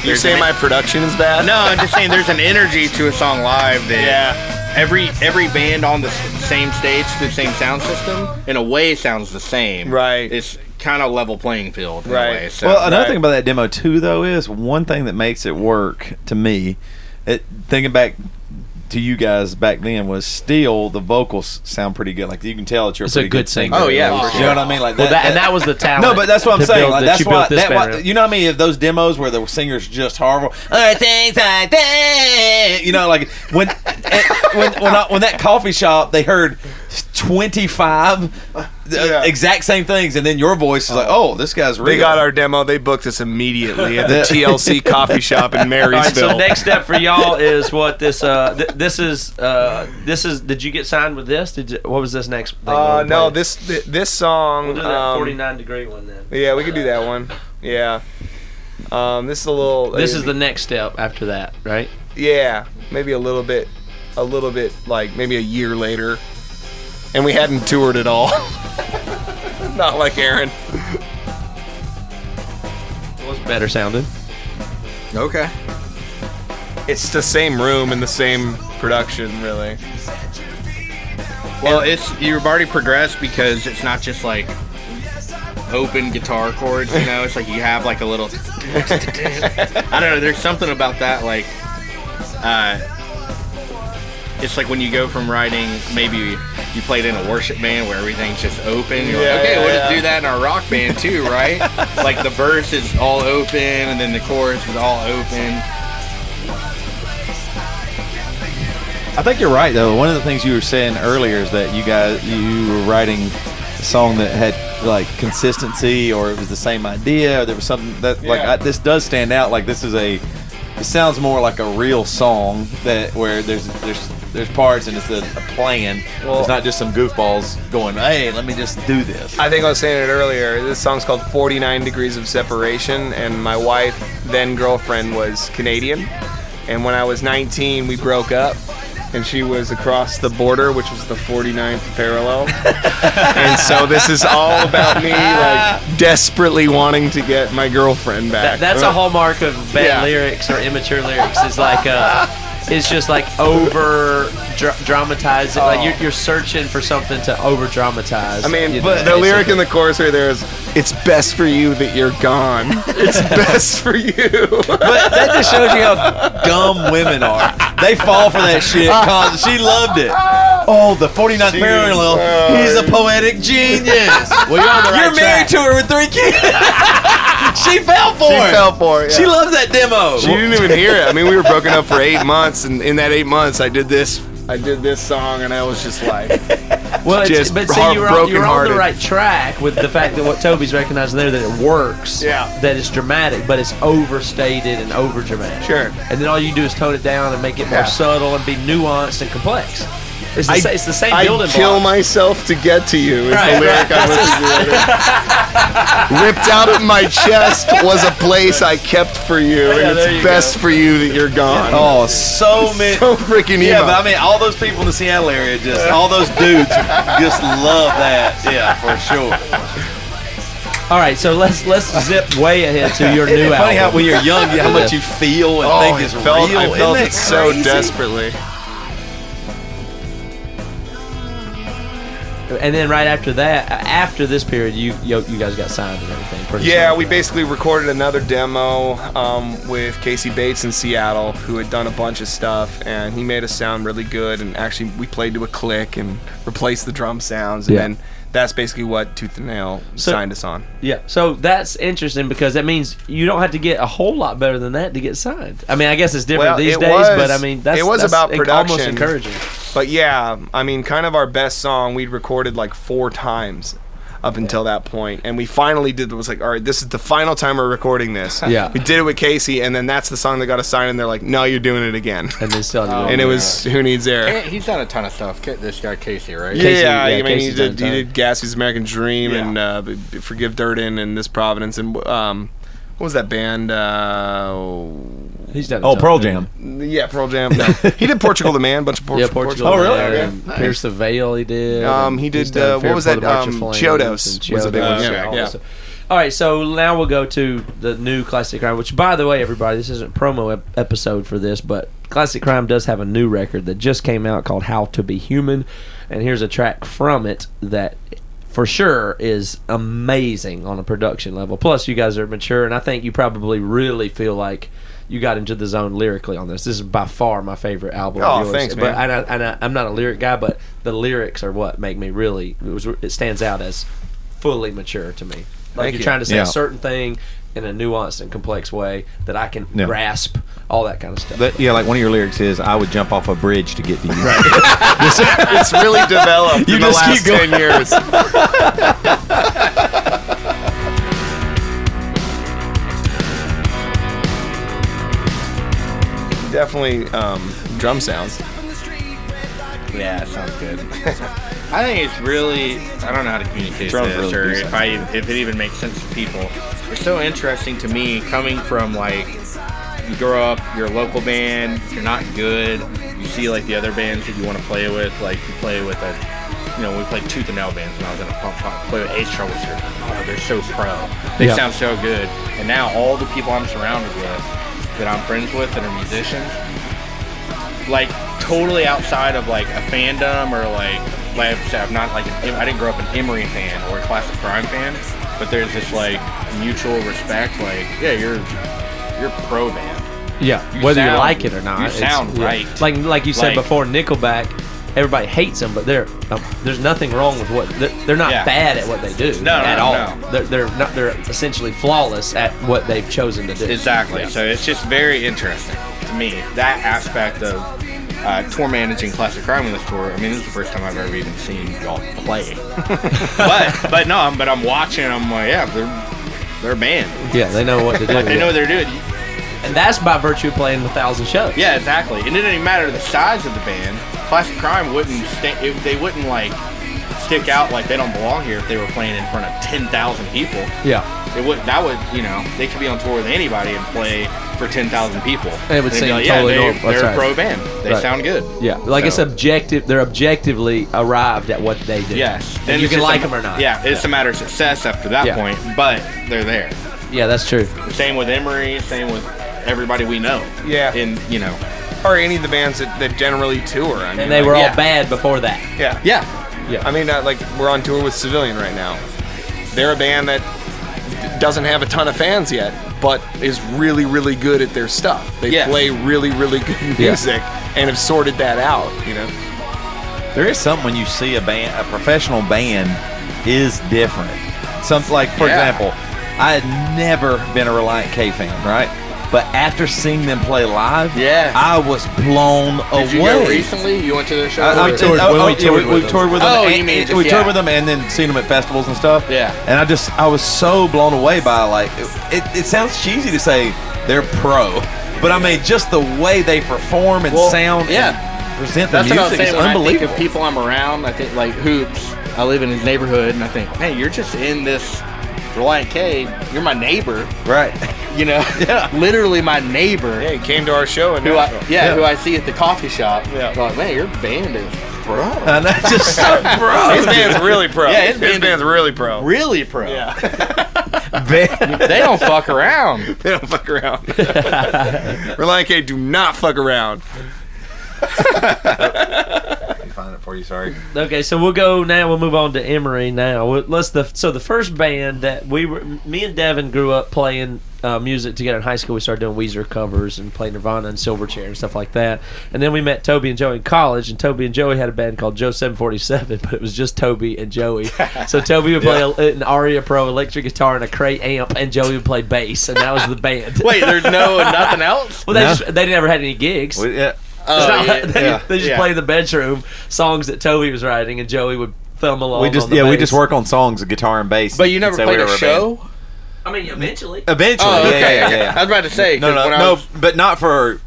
You there's say my production is bad? No, I'm just saying there's an [LAUGHS] energy to a song live that Yeah. every every band on the same stage, the same sound system, in a way sounds the same. Right. It's kind of level playing field. In Right. A way, so. well, another right. thing about that demo too, though, is one thing that makes it work to me. It, thinking back to you guys back then was still the vocals sound pretty good. Like you can tell that you're It's a pretty good singer. singer. Oh, yeah, for you know what I mean? Like Well, that, and that was the talent. No, but that's what I'm saying. build- Like, that's why. built this That why you know what I mean? Of those demos where the singer's just horrible, oh, or things like that. You know, like when [LAUGHS] when when, I, when that coffee shop they heard twenty five exact same things, and then your voice is like, "Oh, this guy's real." They got our demo. They booked us immediately at the [LAUGHS] The- TLC coffee shop in [LAUGHS] All right, Marysville. so next step for y'all is what this uh th- this is uh this is did you get signed with this? Did you, what was this next thing? uh, no, play? this thi- this song. We'll do that um, 49 degree one then. Yeah, we could do that one. Yeah. Um, this is a little. This is the next step after that, right? Yeah, maybe a little bit, a little bit like maybe a year later, and we hadn't toured at all. [LAUGHS] Not like Aaron. It was better sounding? Okay. It's the same room and the same production, really. Well, it's you've already progressed because it's not just like open guitar chords. You know, it's like you have like a little. [LAUGHS] I don't know. There's something about that, like, uh, it's like when you go from writing maybe you played in a worship band where everything's just open. You're Yeah, like, okay, yeah, we'll yeah. just do that in our rock band too, [LAUGHS] right? like the verse is all open and then the chorus is all open. I think you're right though. One of the things you were saying earlier is that you guys you were writing a song that had like consistency, or it was the same idea, or there was something that like I, this does stand out. Like this is a, it sounds more like a real song that where there's there's there's parts and it's a, a plan. Well- it's not just some goofballs going, hey, let me just do this. I think I was saying it earlier. This song's called 49 Degrees of Separation, and my wife, then girlfriend, was Canadian. And when I was 19, we broke up, and she was across the border, which was the 49th parallel. and so this is all about me, like, desperately wanting to get my girlfriend back. That, that's a hallmark of bad Yeah. lyrics or immature lyrics. Is like uh, it's just like over dra- dramatize it. Like you're, you're searching for something to over dramatize. I mean, you know, but the lyric in the chorus right there is, "It's best for you that you're gone. It's [LAUGHS] best for you." But that just shows you how dumb women are. They fall for that shit. Cause she loved it. Oh, the 49th parallel. He's a poetic genius. [LAUGHS] Well, you're on the right You're married track. to her with three kids. [LAUGHS] she fell for She it. She fell for it. She loves that demo. She didn't even hear it. I mean, we were broken up for eight months, and in that eight months, I did this. I did this song, and I was just like, [LAUGHS] well, it's, just but see, you're, on, you're on the right track with the fact that what Toby's recognizing there that it works. Yeah. That it's dramatic, but it's overstated and over dramatic. Sure. And then all you do is tone it down and make it more Yeah. subtle and be nuanced and complex. It's the, I, sa- it's the same I building kill block. myself to get to you. Is Right, the lyric. I was doing. Ripped out of my chest was a place I kept for you, oh, Yeah, and there it's you best for you that you're gone. Oh, so many. [LAUGHS] so freaking emo. Yeah, but I mean, all those people in the Seattle area, just all those dudes, just love that. Yeah, for sure. All right, so let's let's zip way ahead to your Isn't new it funny how album. when you're young, how much you feel and oh, think I is felt, real. I felt Isn't it that so crazy? desperately. And then right after that, after this period, you you, you guys got signed and everything. Pretty Yeah, we basically recorded another demo um, with Casey Bates in Seattle, who had done a bunch of stuff, and he made us sound really good. And actually, we played to a click and replaced the drum sounds, and Yeah. then that's basically what Tooth and Nail So- signed us on. Yeah, so that's interesting because that means you don't have to get a whole lot better than that to get signed. I mean, I guess it's different Well, these it days, was- but I mean, that's it was that's about production. almost encouraging. But yeah, I mean, kind of our best song we'd recorded like four times up until that point, and we finally did. Was like, all right, this is the final time we're recording this. [LAUGHS] Yeah. we did it with Casey, and then that's the song that got us signed, and they're like, no, you're doing it again. [LAUGHS] And they still Oh, and it was Who Needs Air. He's done a ton of stuff. This guy Casey, right? Yeah, Casey- yeah, I mean, Casey's he did, done he a ton. did Gatsby's American Dream Yeah. and uh, B- B- Forgive Durden and This Providence and um, what was that band? Uh, He's done. Oh, ton. Pearl Jam. yeah, Pearl Jam. No, [LAUGHS] he did Portugal the Man, bunch of Por- Yeah, Portugal. Oh, really? There, Okay. and Pierce the Veil. He did. Um, he did, uh, what was that, the March um, Chiodos was a big Chiodos one, and yeah, all yeah. All right, so now we'll go to the new Classic Crime, which, by the way, everybody, this isn't a promo ep- episode for this, but Classic Crime does have a new record that just came out called How to Be Human, and here's a track from it that for sure is amazing on a production level. Plus, you guys are mature, and I think you probably really feel like you got into the zone lyrically on this. This is by far my favorite album. Oh, of yours. thanks, But man. and, I, and I, I'm not a lyric guy, but the lyrics are what make me really. It, was, it stands out as fully mature to me. Like Thank you're you. trying to say Yeah. a certain thing, in a nuanced and complex way that I can Yeah. grasp all that kind of stuff. That- yeah, like one of your lyrics is, "I would jump off a bridge to get to you." [LAUGHS] it's really developed You in the last keep 10 years. Definitely um, drum sounds. Yeah, sounds good. [LAUGHS] I think it's really I don't know how to communicate Drums this really or if I if it even makes sense to people. It's so interesting to me coming from like you grow up, you're a local band, you're not good, you see like the other bands that you want to play with, like you play with a you know, we played Tooth and Nail bands when I was in a punk punk play with Ace Troubleshooter. Oh, they're so pro. They Yeah. sound so good. And now all the people I'm surrounded with that I'm friends with that are musicians, like totally outside of like a fandom or like like I'm not like an, I didn't grow up an Emery fan or a classic crime fan, but there's this like mutual respect. Like, yeah, you're you're pro band. Yeah, You whether you like it or not. you sound right. Like like you said Like- before, Nickelback. Everybody hates them, but they're um, there's nothing wrong with what they're, they're not Yeah. bad at what they do No, at no, all. no. They're they're not they're essentially flawless at what they've chosen to do. Exactly. Yeah. So it's just very interesting to me that aspect of uh, tour managing classic crime with this tour. I mean, this is the first time I've ever even seen y'all play. [LAUGHS] but but no, I'm, but I'm watching. I'm like, yeah, they're they're a band. yeah, they know what to do. [LAUGHS] They know what they're doing. And that's by virtue of playing a thousand shows. Yeah, exactly. And it didn't even matter the size of the band. Classic Crime wouldn't sta- it, they wouldn't like stick out like they don't belong here if they were playing in front of ten thousand people. yeah. It would that would you know they could be on tour with anybody and play for ten thousand people. And it would seem like, totally yeah, they, normal. They're right. a pro band. They Right. sound good. Yeah, like it's objective. They're objectively arrived at what they do. Yes, and you can like a- them or not. Yeah, it's a matter of success after that Yeah. point, but they're there. yeah, that's true. Same with Emery. Same with everybody we know. Yeah. In you know. Or any of the bands that, that generally tour. I mean, And they like- were all yeah. bad before that. Yeah. Yeah. Yeah. I mean, uh, like we're on tour with Civilian right now. They're a band that doesn't have a ton of fans yet, but is really, really good at their stuff. They Yes. play really, really good music and have sorted that out. You know. There is something when you see a band, a professional band, is different. Something like, for Yeah. example, I had never been a Relient K fan, right? But after seeing them play live, Yeah. I was blown Did you away. go recently? You went to their show? I, I, or- toured- oh, when oh, we yeah, toured we, with we toured with them. Oh, and, you mean just- we toured with them and then seen them at festivals and stuff. Yeah. And I just, I was so blown away by like, it, it sounds cheesy to say they're pro, but I mean, just the way they perform and Well, sound, yeah. and present the That's what I was music is saying. When I think unbelievable. of people I'm around, I think like Hoopes. I live in his neighborhood, and I think, hey, you're just in this Relient K. You're my neighbor. right? [LAUGHS] You know, [LAUGHS] Yeah. literally my neighbor. Yeah, he came to our show and Who I, yeah, Yeah. who I see at the coffee shop. Yeah. Like, man, your band is pro. and that's just so [LAUGHS] pro. His band's really pro. Yeah, his his, band- band's really pro. Really pro. Yeah. They don't fuck around. they don't fuck around. Relient K do not fuck around. Find it for you. Sorry. Okay, so we'll go now. We'll move on to Emery now. Let's the so the first band that we were, me and Devin grew up playing uh, music together in high school. We started doing Weezer covers and playing Nirvana and Silverchair and stuff like that. And then we met Toby and Joey in college, and Toby and Joey had a band called Joe Seven Forty Seven, [LAUGHS] but it was just Toby and Joey. so [LAUGHS] Toby would play a, an Aria Pro electric guitar and a Crate amp, and Joey would play bass, and that was the band. Wait, there's no nothing else. well, they No. just they never had any gigs. We, yeah. Oh, not yeah, they, yeah, they just yeah. play in the bedroom songs that Toby was writing, and Joey would film along. We just on the yeah we just work on songs, guitar and bass. But you never say we played were a band. show. I mean, eventually. Eventually, Oh, yeah, okay. yeah, yeah, yeah. I was about to say. No, 'cause no, when I no, was- but not for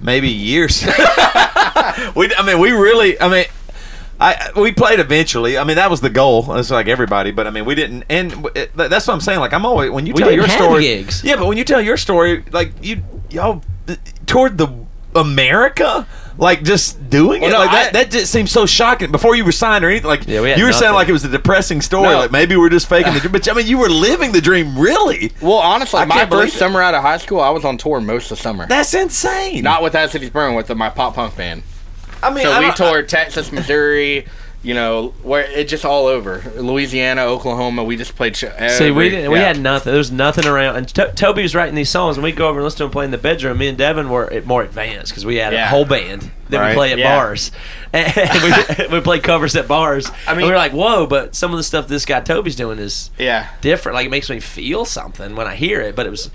maybe years. [LAUGHS] we, I mean, we really, I mean, I we played eventually. I mean, that was the goal. It's like everybody, but I mean, we didn't. And it, that's what I'm saying. Like, I'm always when you We tell didn't your have story, gigs. yeah, but when you tell your story, like you y'all th- toward the America. Like just doing Well, it no, like I- that. That just seems so shocking. Before you were signed or anything, like Yeah, we you were saying nothing. like it was a depressing story. No. Like maybe we're just faking the [SIGHS] dream. But I mean, you were living the dream, really. well, honestly, I my first summer out of high school, I was on tour most of the summer. That's insane. Not with As Cities Burn, with my pop punk band. I mean, So I we don't- toured Texas, Missouri, You know, where it just all over Louisiana, Oklahoma. We just played. Show, See, we didn't. We had nothing. There was nothing around. And to- Toby was writing these songs, and we go over and listen to him play in the bedroom. Me and Devin were more advanced because we had a whole band that Right. we play at Yeah. bars, [LAUGHS] and we, [LAUGHS] we play covers at bars. I mean, we were like, "Whoa!" But some of the stuff this guy Toby's doing is Yeah. different. Like it makes me feel something when I hear it. But it was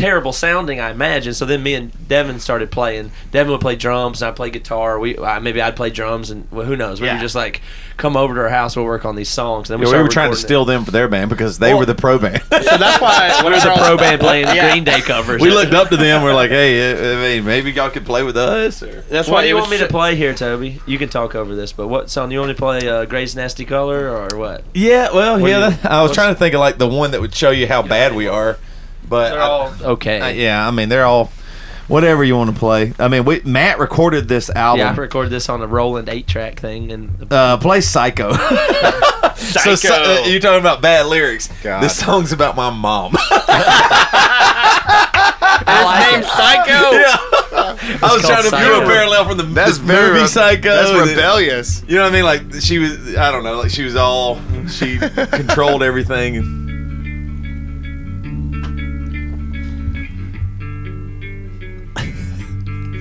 terrible sounding, I imagine. So then me and Devin started playing. Devin would play drums, and I play guitar. We uh, maybe I'd play drums, and well, who knows? We Yeah. were just like, come over to our house, we'll work on these songs. Then Yeah, we started were trying to recording it. steal them for their band because they were the pro band. [LAUGHS] So that's why [LAUGHS] We were the pro band [LAUGHS] playing Yeah. Green Day covers. we looked up to them. We're like, hey, uh, I mean, maybe y'all could play with us. Or That's why do you want me to play here, Toby? You can talk over this, but what song? You want me to play uh, Gray's Nasty Color or what? Yeah, well, What yeah. you- that- I was trying to think of like the one that would show you how bad we are, but They're I- all okay. uh, yeah, I mean they're all whatever you want to play. I mean, we Matt recorded this album. Yeah, I recorded this on a Roland eight-track thing, and uh, play Psycho. [LAUGHS] So, so, uh, you're talking about bad lyrics. God. This song's about my mom. [LAUGHS] His name's Psycho. yeah. I was trying to view Psycho. a parallel from the, That's the very movie re- Psycho. That's that- rebellious. You know what I mean? Like she was, I don't know, like she was all, she [LAUGHS] controlled everything.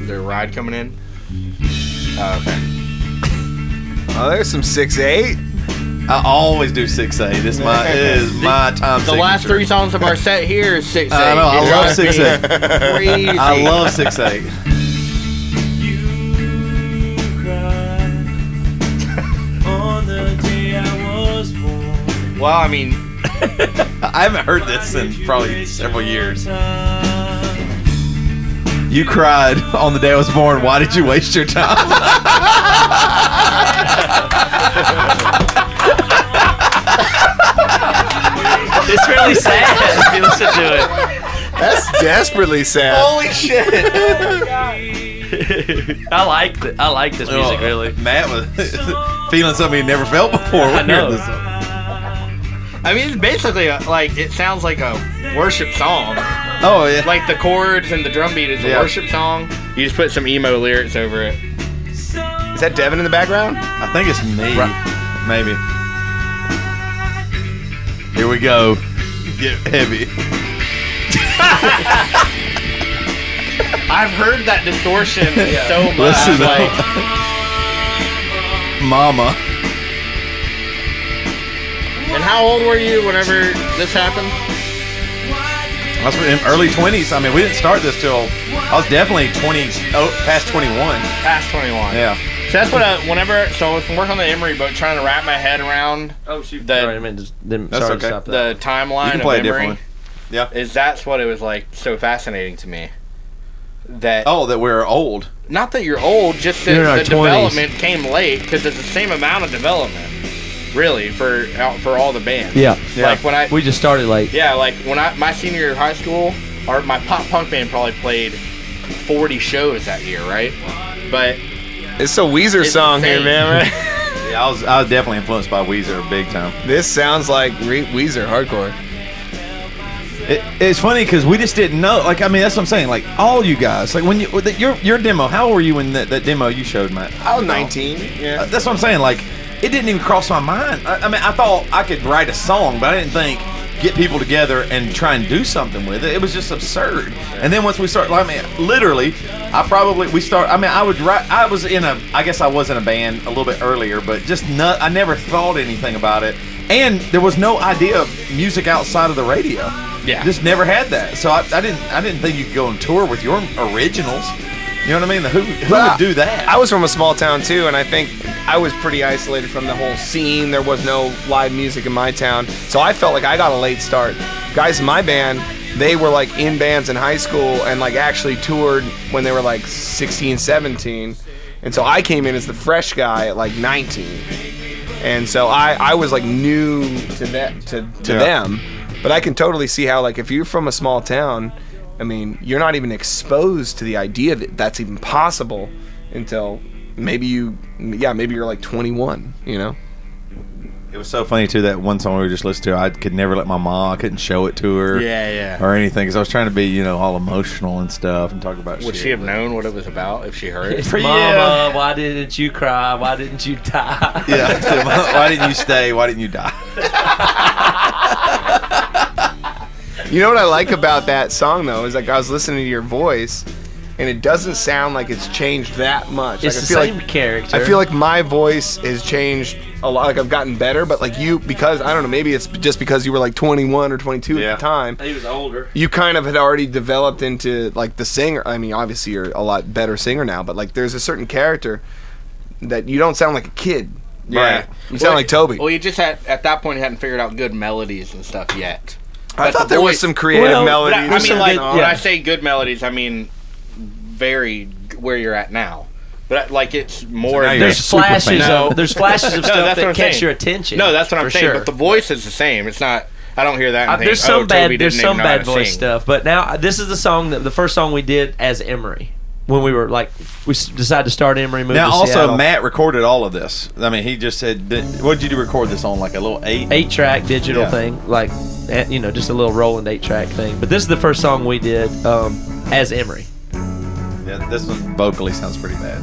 Is there a ride coming in? Mm-hmm. Oh, okay. Oh, there's some six eight. I always do six eight. This my is my time. The last three songs of our set here is six. [LAUGHS] eight. I know, I love 6-8. Crazy. I love six eight. Well, I mean, [LAUGHS] I haven't heard this in probably several years. [LAUGHS] You cried on the day I was born. Why did you waste your time? [LAUGHS] it's really sad if you listen to it. That's desperately sad. Holy shit! I like th- I like this music Oh, really. Matt was [LAUGHS] feeling something he'd never felt before. I know. this. I mean, it's basically a, like it sounds like a worship song. Oh [LAUGHS] yeah. Like the chords and the drum beat is a Yeah. worship song. You just put some emo lyrics over it. Is that Devin in the background? I think it's me. Right. Maybe. Here we go. Get heavy. [LAUGHS] I've heard that distortion [LAUGHS] so much. Listen like, Mama. and how old were you whenever this happened? I was in early twenties. I mean, we didn't start this till I was definitely twenty, oh, past twenty-one. Past 21. Yeah. So that's what I, whenever, so I was working on the Emery boat trying to wrap my head around Oh shoot! The- sorry, I meant just didn't, That's sorry okay. stop that. the timeline You can play a Emery. different one. Yeah. Is that's what it was like so fascinating to me. That Oh, that we're old. not that you're old, just that You're in our the 20s. development came late because it's the same amount of development, really, for for all the bands. yeah, Like when I we just started late. yeah, like when I my senior year of high school, our my pop punk band probably played 40 shows that year, right? But It's a Weezer It's song here, man. Right? [LAUGHS] Yeah, I was I was definitely influenced by Weezer big time. this sounds like Re- Weezer hardcore. It, it's funny because we just didn't know. Like, I mean, that's what I'm saying. Like, all you guys, like when you the, your your demo. How old were you when that, that demo you showed, Matt? I was 19. Uh, Yeah. that's what I'm saying. Like, it didn't even cross my mind. I, I mean, I thought I could write a song, but I didn't think get people together and try and do something with it. It was just absurd. And then once we started, like, I mean, literally, I probably we start. I mean, I would write. I was in a. I guess I was in a band a little bit earlier, but just not. I never thought anything about it. And there was no idea of music outside of the radio. Yeah. just never had that. So I, I didn't. I didn't think you could go on tour with your originals. You know what I mean? Who who would do that? I was from a small town too, and I think I was pretty isolated from the whole scene. There was no live music in my town, so I felt like I got a late start. Guys in my band, they were like in bands in high school and like actually toured when they were like 16, 17, and so I came in as the fresh guy at like 19, and so I I was like new to that to to Yeah. them, but I can totally see how like if you're from a small town. I mean, you're not even exposed to the idea that that's even possible until maybe you, yeah, maybe you're like 21, you know? It was so funny too that one song we just listened to. I could never let my mom. I couldn't show it to her. Yeah, yeah. Or anything because I was trying to be, you know, all emotional and stuff and talk about. Would shit, she have known what it was about if she heard it? [LAUGHS] Mama, why didn't you cry? Why didn't you die? Yeah. so, why didn't you stay? Why didn't you die? [LAUGHS] You know what I like about that song though is like I was listening to your voice, and it doesn't sound like it's changed that much. It's like, the I feel same like, character. I feel like my voice has changed a lot. Like I've gotten better, but like you, because I don't know, maybe it's just because you were like 21 or 22 at the time. He was older. You kind of had already developed into like the singer. I mean, obviously you're a lot better singer now, but like there's a certain character that you don't sound like a kid. Yeah. You sound like Toby. Well, you just had at that point you hadn't figured out good melodies and stuff yet. I thought the there was some creative Well, melodies. but I, I mean, like good- when yeah. I say good melodies, I mean very g- where you're at now. But like it's more. now you're There's super flashes fan. of- there's flashes of [LAUGHS] stuff that's that what I'm catch saying. your attention, No, that's what I'm for saying. sure. But the voice is the same. It's not. I don't hear that. And Uh, think, there's oh, some bad Toby there's didn't even some know how bad to voice sing. stuff, but now this is the song that the first song we did as Emery when we were like we decided to start Emery. Moved Now, to also, Seattle. Matt recorded all of this. I mean, he just said, "What did you do record this on? Like a little eight, eight track digital Yeah. thing, like eh, you know, just a little Roland eight track thing. But this is the first song we did um, as Emery. Yeah, this one vocally sounds pretty bad.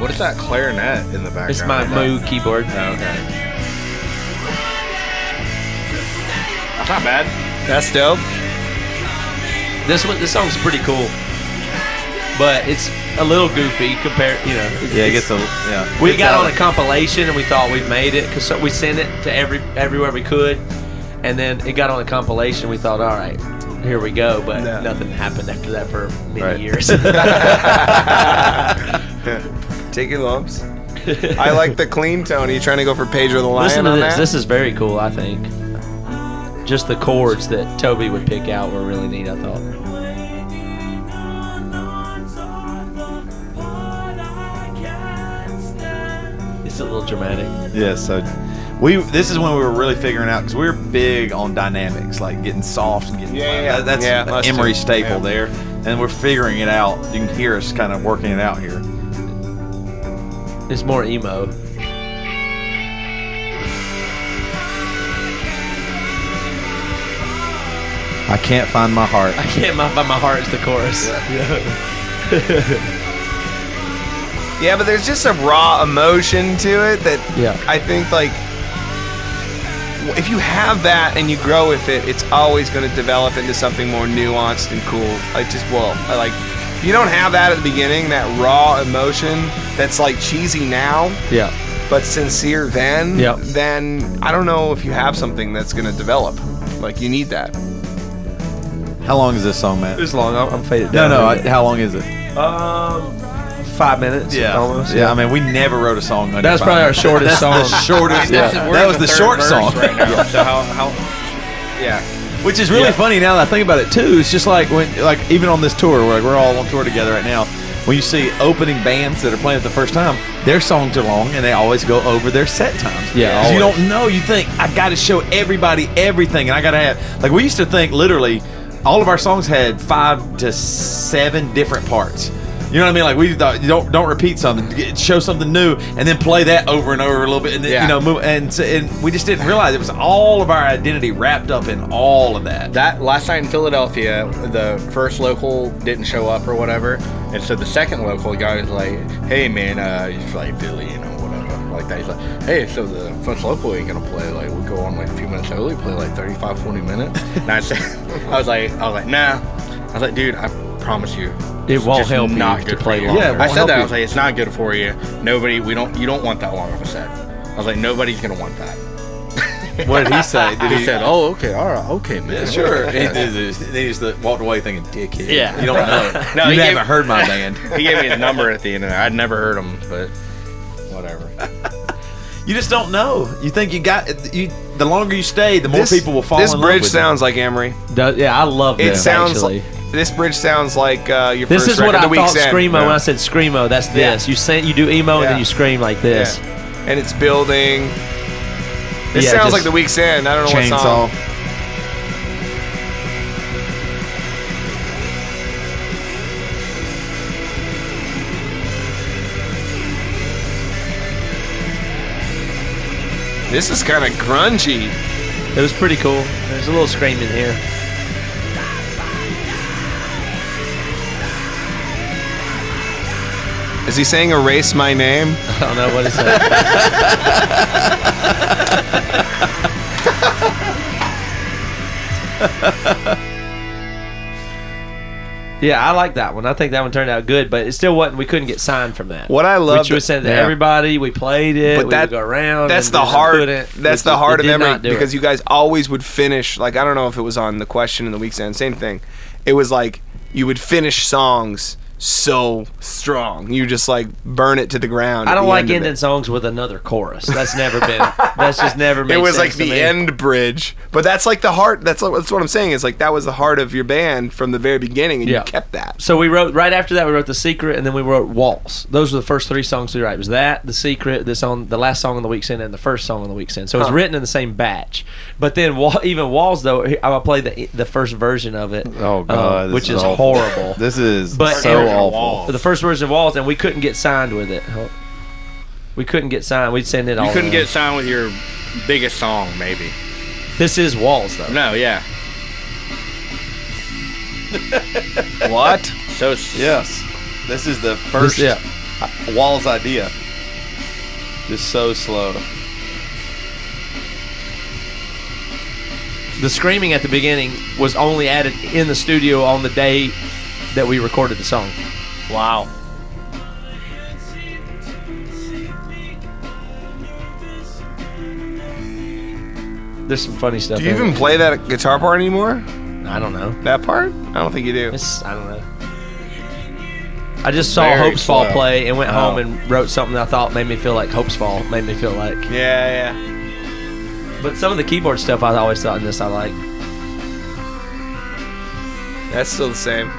What is that clarinet in the background? It's my Moog keyboard. Oh, okay. Not bad. That's dope. This one, this song's pretty cool, but it's a little goofy compared. You know, Yeah, it gets a yeah. We got on a compilation and we thought we'd made it because we sent it to every everywhere we could, and then it got on a compilation. We thought, all right, here we go, but nothing happened after that for many Right. years. [LAUGHS] [LAUGHS] Take your lumps. I like the clean tone. Are you trying to go for Pedro the Lion Listen to on this. that? This is very cool. I think. Just the chords that Toby would pick out were really neat. I thought. It's a little dramatic. Yeah, so we this is when we were really figuring out because we are big on dynamics, like getting soft and getting Yeah, yeah, That- that's yeah, the us too. Emery staple Yeah. there, and we're figuring it out. You can hear us kind of working it out here. It's more emo. I can't find my heart. I can't find my heart is the chorus. Yeah, [LAUGHS] but there's just a raw emotion to it that Yeah. I think like if you have that and you grow with it, it's always going to develop into something more nuanced and cool. Like just well, I like if you don't have that at the beginning, that raw emotion that's like cheesy now, Yeah. but sincere then, Yeah. then I don't know if you have something that's going to develop. Like you need that. How long is this song, man? It's long. I'm, I'm faded No, down. no. a I, little how long is it? um, five minutes. Yeah, almost. Yeah, I mean, we never wrote a song. Under That's five probably our minutes. [LAUGHS] shortest That's song. The shortest. Yeah. yeah. We're That in was the, third short verse song. right now. [LAUGHS] So how how? Yeah. Which is really Yeah. funny now that I think about it too. It's just like when, like even on this tour, where we're all on tour together right now. When you see opening bands that are playing it the first time, their songs are long and they always go over their set times. Yeah, 'Cause you always. don't know. You think I got to show everybody everything, and I got to have like we used to think literally, all of our songs had five to seven different parts. You know what I mean? Like we thought, don't don't repeat something, show something new, and then play that over and over a little bit, and then, Yeah. you know, move. And, and we just didn't realize it was all of our identity wrapped up in all of that. That last night in Philadelphia, the first local didn't show up or whatever, and so the second local guy was like, "Hey man, uh, he's like Billy, you know, like that." He's like, "Hey, so the first local ain't gonna play. Like, we go on like a few minutes early, play like 35, 40 minutes." and I said, [LAUGHS] "I was like, I was like, nah." I was like, "Dude, I promise you." It won't just help you not to good for play you." longer. Yeah, I said help that. I was like, "It's not good for you. Nobody, we don't, you don't want that long of a set." I was like, "Nobody's gonna want that." [LAUGHS] What did he say? Did he he- said, "Oh, okay, all right, okay, man, Yeah, sure. [LAUGHS] he, he, he just walked away thinking, "Dickhead." Yeah. you don't know. No, you he haven't gave- heard my band. he gave me his number at the end of it. I'd never heard him, but whatever. [LAUGHS] You just don't know. You think you got you. The longer you stay, the more This- people will fall This in love bridge with sounds like Emery. Does- yeah, I love It them, sounds actually. like this bridge sounds like uh, your This first is what record, I The thought Week's End. screamo Yeah. when I said screamo. That's Yeah. this. You say you do emo and Yeah. then you scream like this. Yeah. And it's building. This Yeah, sounds just like The Weak's End. I don't know Chainsaw. what song. This is kind of grungy. It was pretty cool. There's a little screaming here. Is he saying erase my name? [LAUGHS] I don't know what he said. [LAUGHS] [LAUGHS] yeah, I like that one. I think that one turned out good, but it still wasn't. We couldn't get signed from that. What I love which was sent to yeah. everybody. We played it. But we that- would go around. That's the heart. That's the heart of every because it. you guys always would finish. Like I don't know if it was on the question in the Weak's End. Same thing. It was like you would finish songs so strong. You just like burn it to the ground. I don't like end ending it. songs with another chorus. That's never been. that's just never. [LAUGHS] Made It was like to the me. end bridge, but that's like the heart. That's that's what I'm saying. Is like that was the heart of your band from the very beginning, and Yeah. you kept that. So we wrote right after that. We wrote the secret, and then we wrote Walls. Those were the first three songs we wrote. It was that, the secret, this on the last song on the Weak's End, and the first song on the Weak's End. So it was Huh. written in the same batch. But then Wa- even Walls though, I will play the the first version of it. Oh, God, um, which is is, horrible. This is but so and- awful. The first version of Walls, and we couldn't get signed with it. We couldn't get signed. We'd send it all. You couldn't in. get signed with your biggest song, maybe. This is Walls though. No, yeah. [LAUGHS] What? So Yes. This is the first yeah. uh, Wall's idea. Just so slow. the screaming at the beginning was only added in the studio on the day that we recorded the song. Wow. There's some funny stuff. Do you in even it. play that guitar part anymore? I don't know. That part? I don't think you do. It's, I don't know. I just saw Very Hopes Fall play and went Oh. home and wrote something that I thought made me feel like Hopes Fall made me feel like. Yeah, yeah. But some of the keyboard stuff I always thought in this I like. That's still the same.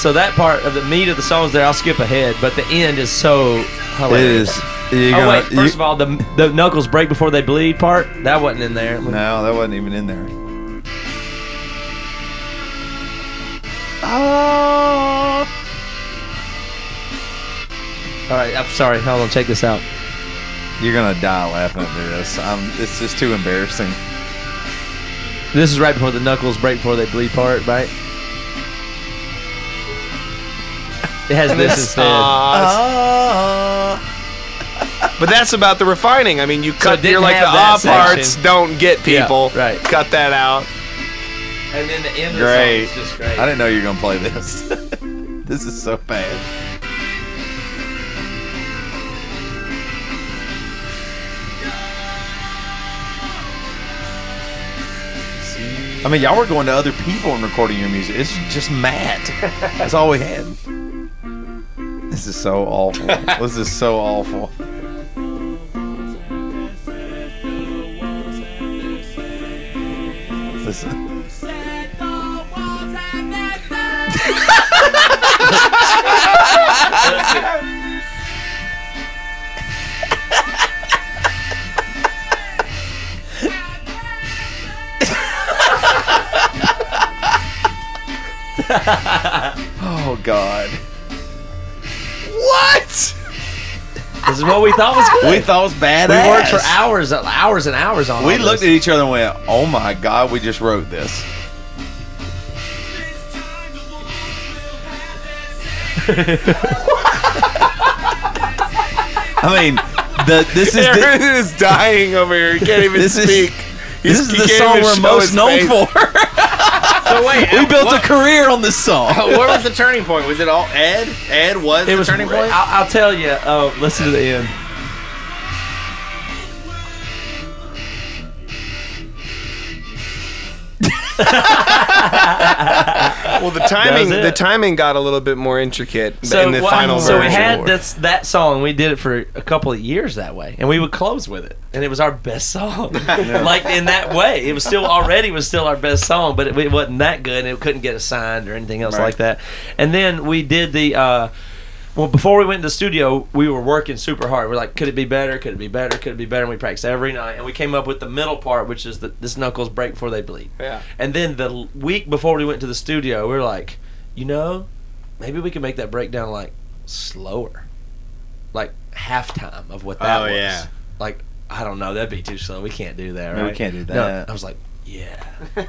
So that part of the meat of the songs there, I'll skip ahead, but the end is so It hilarious. is. You're oh gonna- wait, first you- of all, the the knuckles break before they bleed part that wasn't in there. No, that wasn't even in there. Oh. All right, I'm sorry. Hold on, check this out. You're gonna die laughing at this. Um, it's just too embarrassing. This is right before the knuckles break before they bleed part, right? It has this instead. Ah. But that's about the refining. I mean, you cut. it didn't you're like the have ah that parts section. don't get Yeah, people. right. Cut that out. And then the end Great. of the song is just great. I didn't know you were gonna play this. [LAUGHS] this is so bad. I mean, y'all were going to other people and recording your music. It's just Matt. [LAUGHS] That's all we had. This is so awful. this is so awful. [LAUGHS] Oh God. What? This is what we thought was good. We thought was badass. We worked for hours, hours and hours on. It. We all looked this. at each other and went, "Oh my God, we just wrote this." [LAUGHS] I mean, the this is the, Aaron is dying over here. He can't even This is- speak. this is the song we're most known face. for. [LAUGHS] So [LAUGHS] we built what, a career on this song. [LAUGHS] what was the turning point? Was it all Ed? Ed was It the was turning point. I'll, I'll tell you. Oh, listen to the end. Well, the timing the timing got a little bit more intricate in the what- final so version. we had this that song. We did it for a couple of years that way, and we would close with it, and it was our best song. [LAUGHS] like in that way, it was still already was still our best song, but it, it wasn't that good, and it couldn't get assigned or anything else Right. like that. And then we did the. Uh, well, before we went to the studio, we were working super hard. We're like, could it be better? Could it be better? Could it be better? And we practiced every night, and we came up with the middle part, which is that this knuckles break before they bleed. Yeah. And then the week before we went to the studio, we were like, you know, maybe we could make that breakdown like slower, like halftime of what that Oh, was. yeah. Like I don't know, that'd be too slow. We can't do that, No, we can't do No, that. I was like, yeah, [LAUGHS]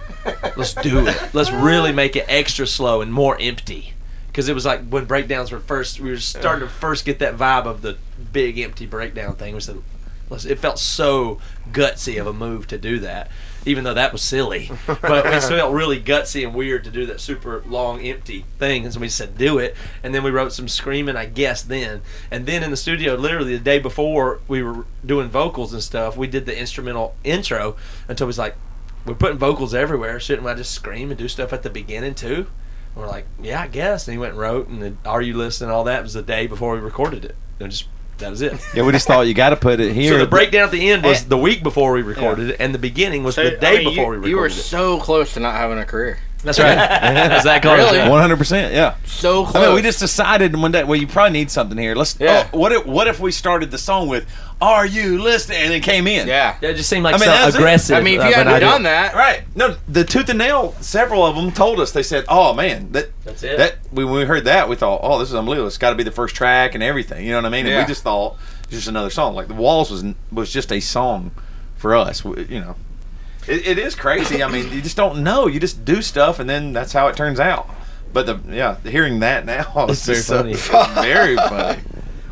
let's do it. Let's really make it extra slow and more empty. Because it was like when breakdowns were first, we were starting to first get that vibe of the big empty breakdown thing. We said, it felt so gutsy of a move to do that, even though that was silly. [LAUGHS] But it felt really gutsy and weird to do that super long empty thing. And so we said, do it. And then we wrote some screaming, I guess, then. And then in the studio, literally the day before we were doing vocals and stuff, we did the instrumental intro. And Toby's like, we're putting vocals everywhere. Shouldn't I just scream and do stuff at the beginning too? And we're like, yeah, I guess. And he went and wrote, and the Are You Listening? All that was the day before we recorded it. And just that was it. [LAUGHS] Yeah, we just thought you got to put it here. So the breakdown at the end was Eh. the week before we recorded it, and the beginning was So, the I day mean, before you, we recorded it. You were it. so close to not having a career. That's right. That's that close. Really? One hundred percent, yeah. So I mean, we just decided one day. Well, you probably need something here. Let's. Yeah. Oh, what if What if we started the song with "Are you listening?" and it came in. Yeah. Yeah, it just seemed like I mean, so that was it. aggressive. I mean, if uh, you hadn't idea. done that, Right. No, the tooth and nail. Several of them told us. They said, "Oh man, that That's it. that when we heard that, we thought, oh, this is unbelievable. It's got to be the first track and everything. You know what I mean? And Yeah. we just thought it's just another song. Like the Walls was was just a song for us. You know, it, it is crazy. I mean, you just don't know. You just do stuff, and then that's how it turns out. But the yeah, hearing that now [LAUGHS] It's is very just funny. so- [LAUGHS] very funny.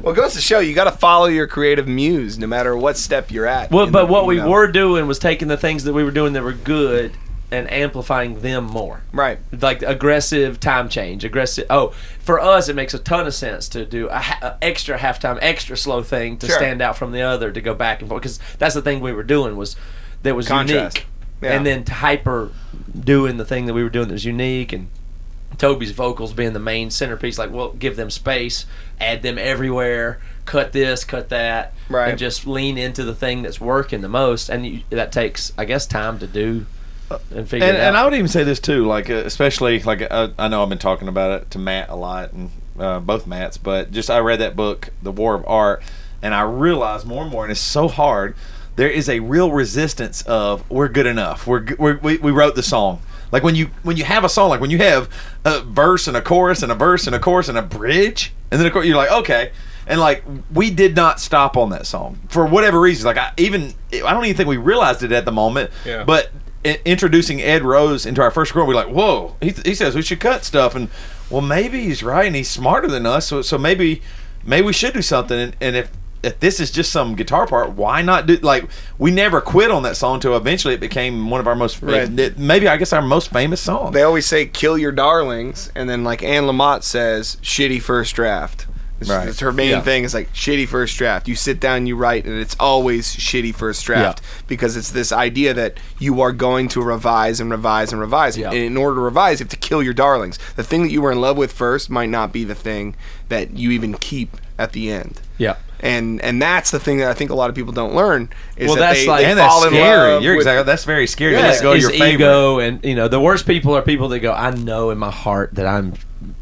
Well, it goes to show you got to follow your creative muse no matter what step you're at. Well, but the- what we know. were doing was taking the things that we were doing that were good and amplifying them more. right. Like aggressive time change, aggressive. Oh, for us, it makes a ton of sense to do a, ha- a extra halftime, extra slow thing to Sure. stand out from the other, to go back and forth. Because that's the thing we were doing was that was Contrast. unique, Yeah. and then to hyper doing the thing that we were doing that was unique and. Toby's vocals being the main centerpiece, like well, give them space, add them everywhere, cut this, cut that, Right. and just lean into the thing that's working the most. And you, that takes, I guess, time to do and figure and, it out. and I would even say this too, like uh, especially like uh, I know I've been talking about it to Matt a lot and uh, both Matts, but just I read that book, The War of Art, and I realized more and more, and it's so hard. There is a real resistance of we're good enough. We're, we're we we wrote the song. Like when you when you have a song, like when you have a verse and a chorus and a verse and a chorus and a bridge, and then of course you're like okay. And like we did not stop on that song for whatever reason. Like I even I don't even think we realized it at the moment. Yeah. But i- introducing Ed Rose into our first record, we're like, whoa. He, he says we should cut stuff, and well, maybe he's right, and he's smarter than us. So so maybe maybe we should do something. And, and if if this is just some guitar part, why not do like we never quit on that song until eventually it became one of our most Right. maybe I guess our most famous song. They always say "kill your darlings," and then like Anne Lamott says, "shitty first draft." It's, Right. it's her main Yeah. thing is like shitty first draft. You sit down, you write, and it's always shitty first draft because it's this idea that you are going to revise and revise and revise. Yeah. And in order to revise, you have to kill your darlings. The thing that you were in love with first might not be the thing that you even keep at the end. yeah. And and that's the thing that I think a lot of people don't learn is Well, that that's they, like- they and that's fall in scary. love You're with- exactly that's very scary to Yeah. let go of His your favorite. ego, and you know, the worst people are people that go, "I know in my heart that I'm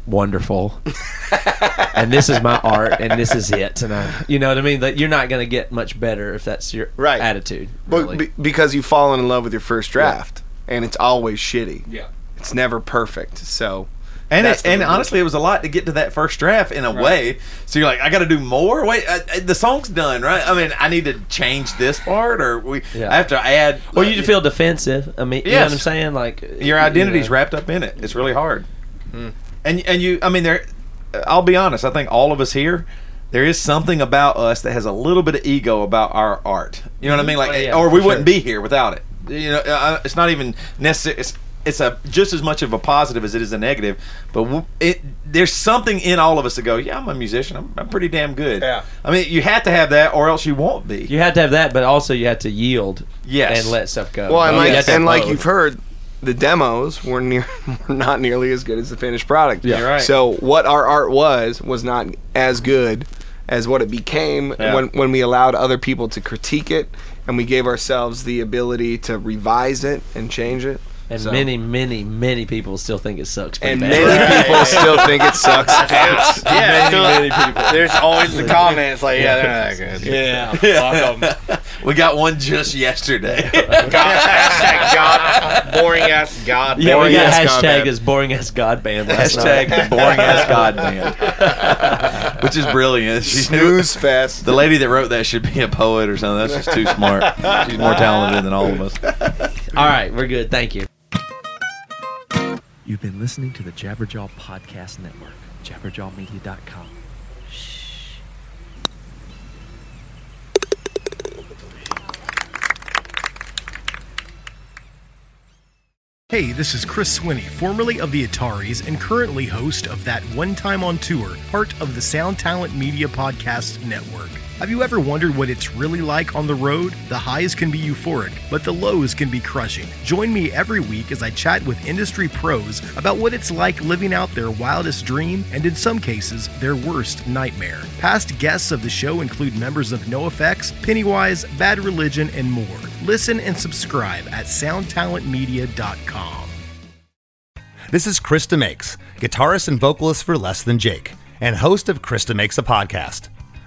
wonderful, [LAUGHS] and this is my art, and this is it." And I, you know what I mean? That you're not going to get much better if that's your Right. attitude. But really. be, because you've fallen in love with your first draft, and it's always shitty. Yeah. It's never perfect. So, And it, and honestly, it was a lot to get to that first draft in a way. So you're like, I got to do more. Wait, uh, uh, the song's done, right? I mean, I need to change this part, or we Yeah. I have to add. or you just feel defensive. I mean, you know what I'm saying? Like your you identity's know. wrapped up in it. It's really hard. Hmm. And and you, I mean, there. I'll be honest. I think all of us here. There is something about us that has a little bit of ego about our art. You know what I mean? Like, Oh, yeah, or we wouldn't sure. be here without it. You know, uh, it's not even necessary. It's, it's a just as much of a positive as it is a negative. But it there's something in all of us that go, yeah, I'm a musician. I'm, I'm pretty damn good. Yeah. I mean, you have to have that, or else you won't be. You had to have that, but also you had to yield. Yes. and let stuff go. well, and like had to have and like you've heard, the demos were near [LAUGHS] were not nearly as good as the finished product. Yeah. You're right. So what our art was was not as good as what it became Yeah. when when we allowed other people to critique it, and we gave ourselves the ability to revise it and change it. And So- many, many, many people still think it sucks. and bad. many people still think it sucks. [LAUGHS] yeah, many, many people. There's always the comments like, yeah, they're not that good. Yeah, fuck 'em. we got one just yesterday. [LAUGHS] God, hashtag God, boring ass god. Yeah, we got ass God hashtag band. as boring as God band. last Hashtag night. the [LAUGHS] boring ass God band, which is brilliant. She- Snooze fest. The lady that wrote that should be a poet or something. That's just too smart. She's more talented than all of us. All right, we're good. Thank you. You've been listening to the Jabberjaw Podcast Network, jabberjawmedia.com. Hey, this is Chris Swinney, formerly of the Ataris and currently host of That One Time on Tour, part of the Sound Talent Media Podcast Network. Have you ever wondered what it's really like on the road? The highs can be euphoric, but the lows can be crushing. Join me every week as I chat with industry pros about what it's like living out their wildest dream and, in some cases, their worst nightmare. Past guests of the show include members of NoFX, Pennywise, Bad Religion, and more. Listen and subscribe at soundtalentmedia.com. This is Chris DeMakes, guitarist and vocalist for Less Than Jake, and host of Chris DeMakes a Podcast,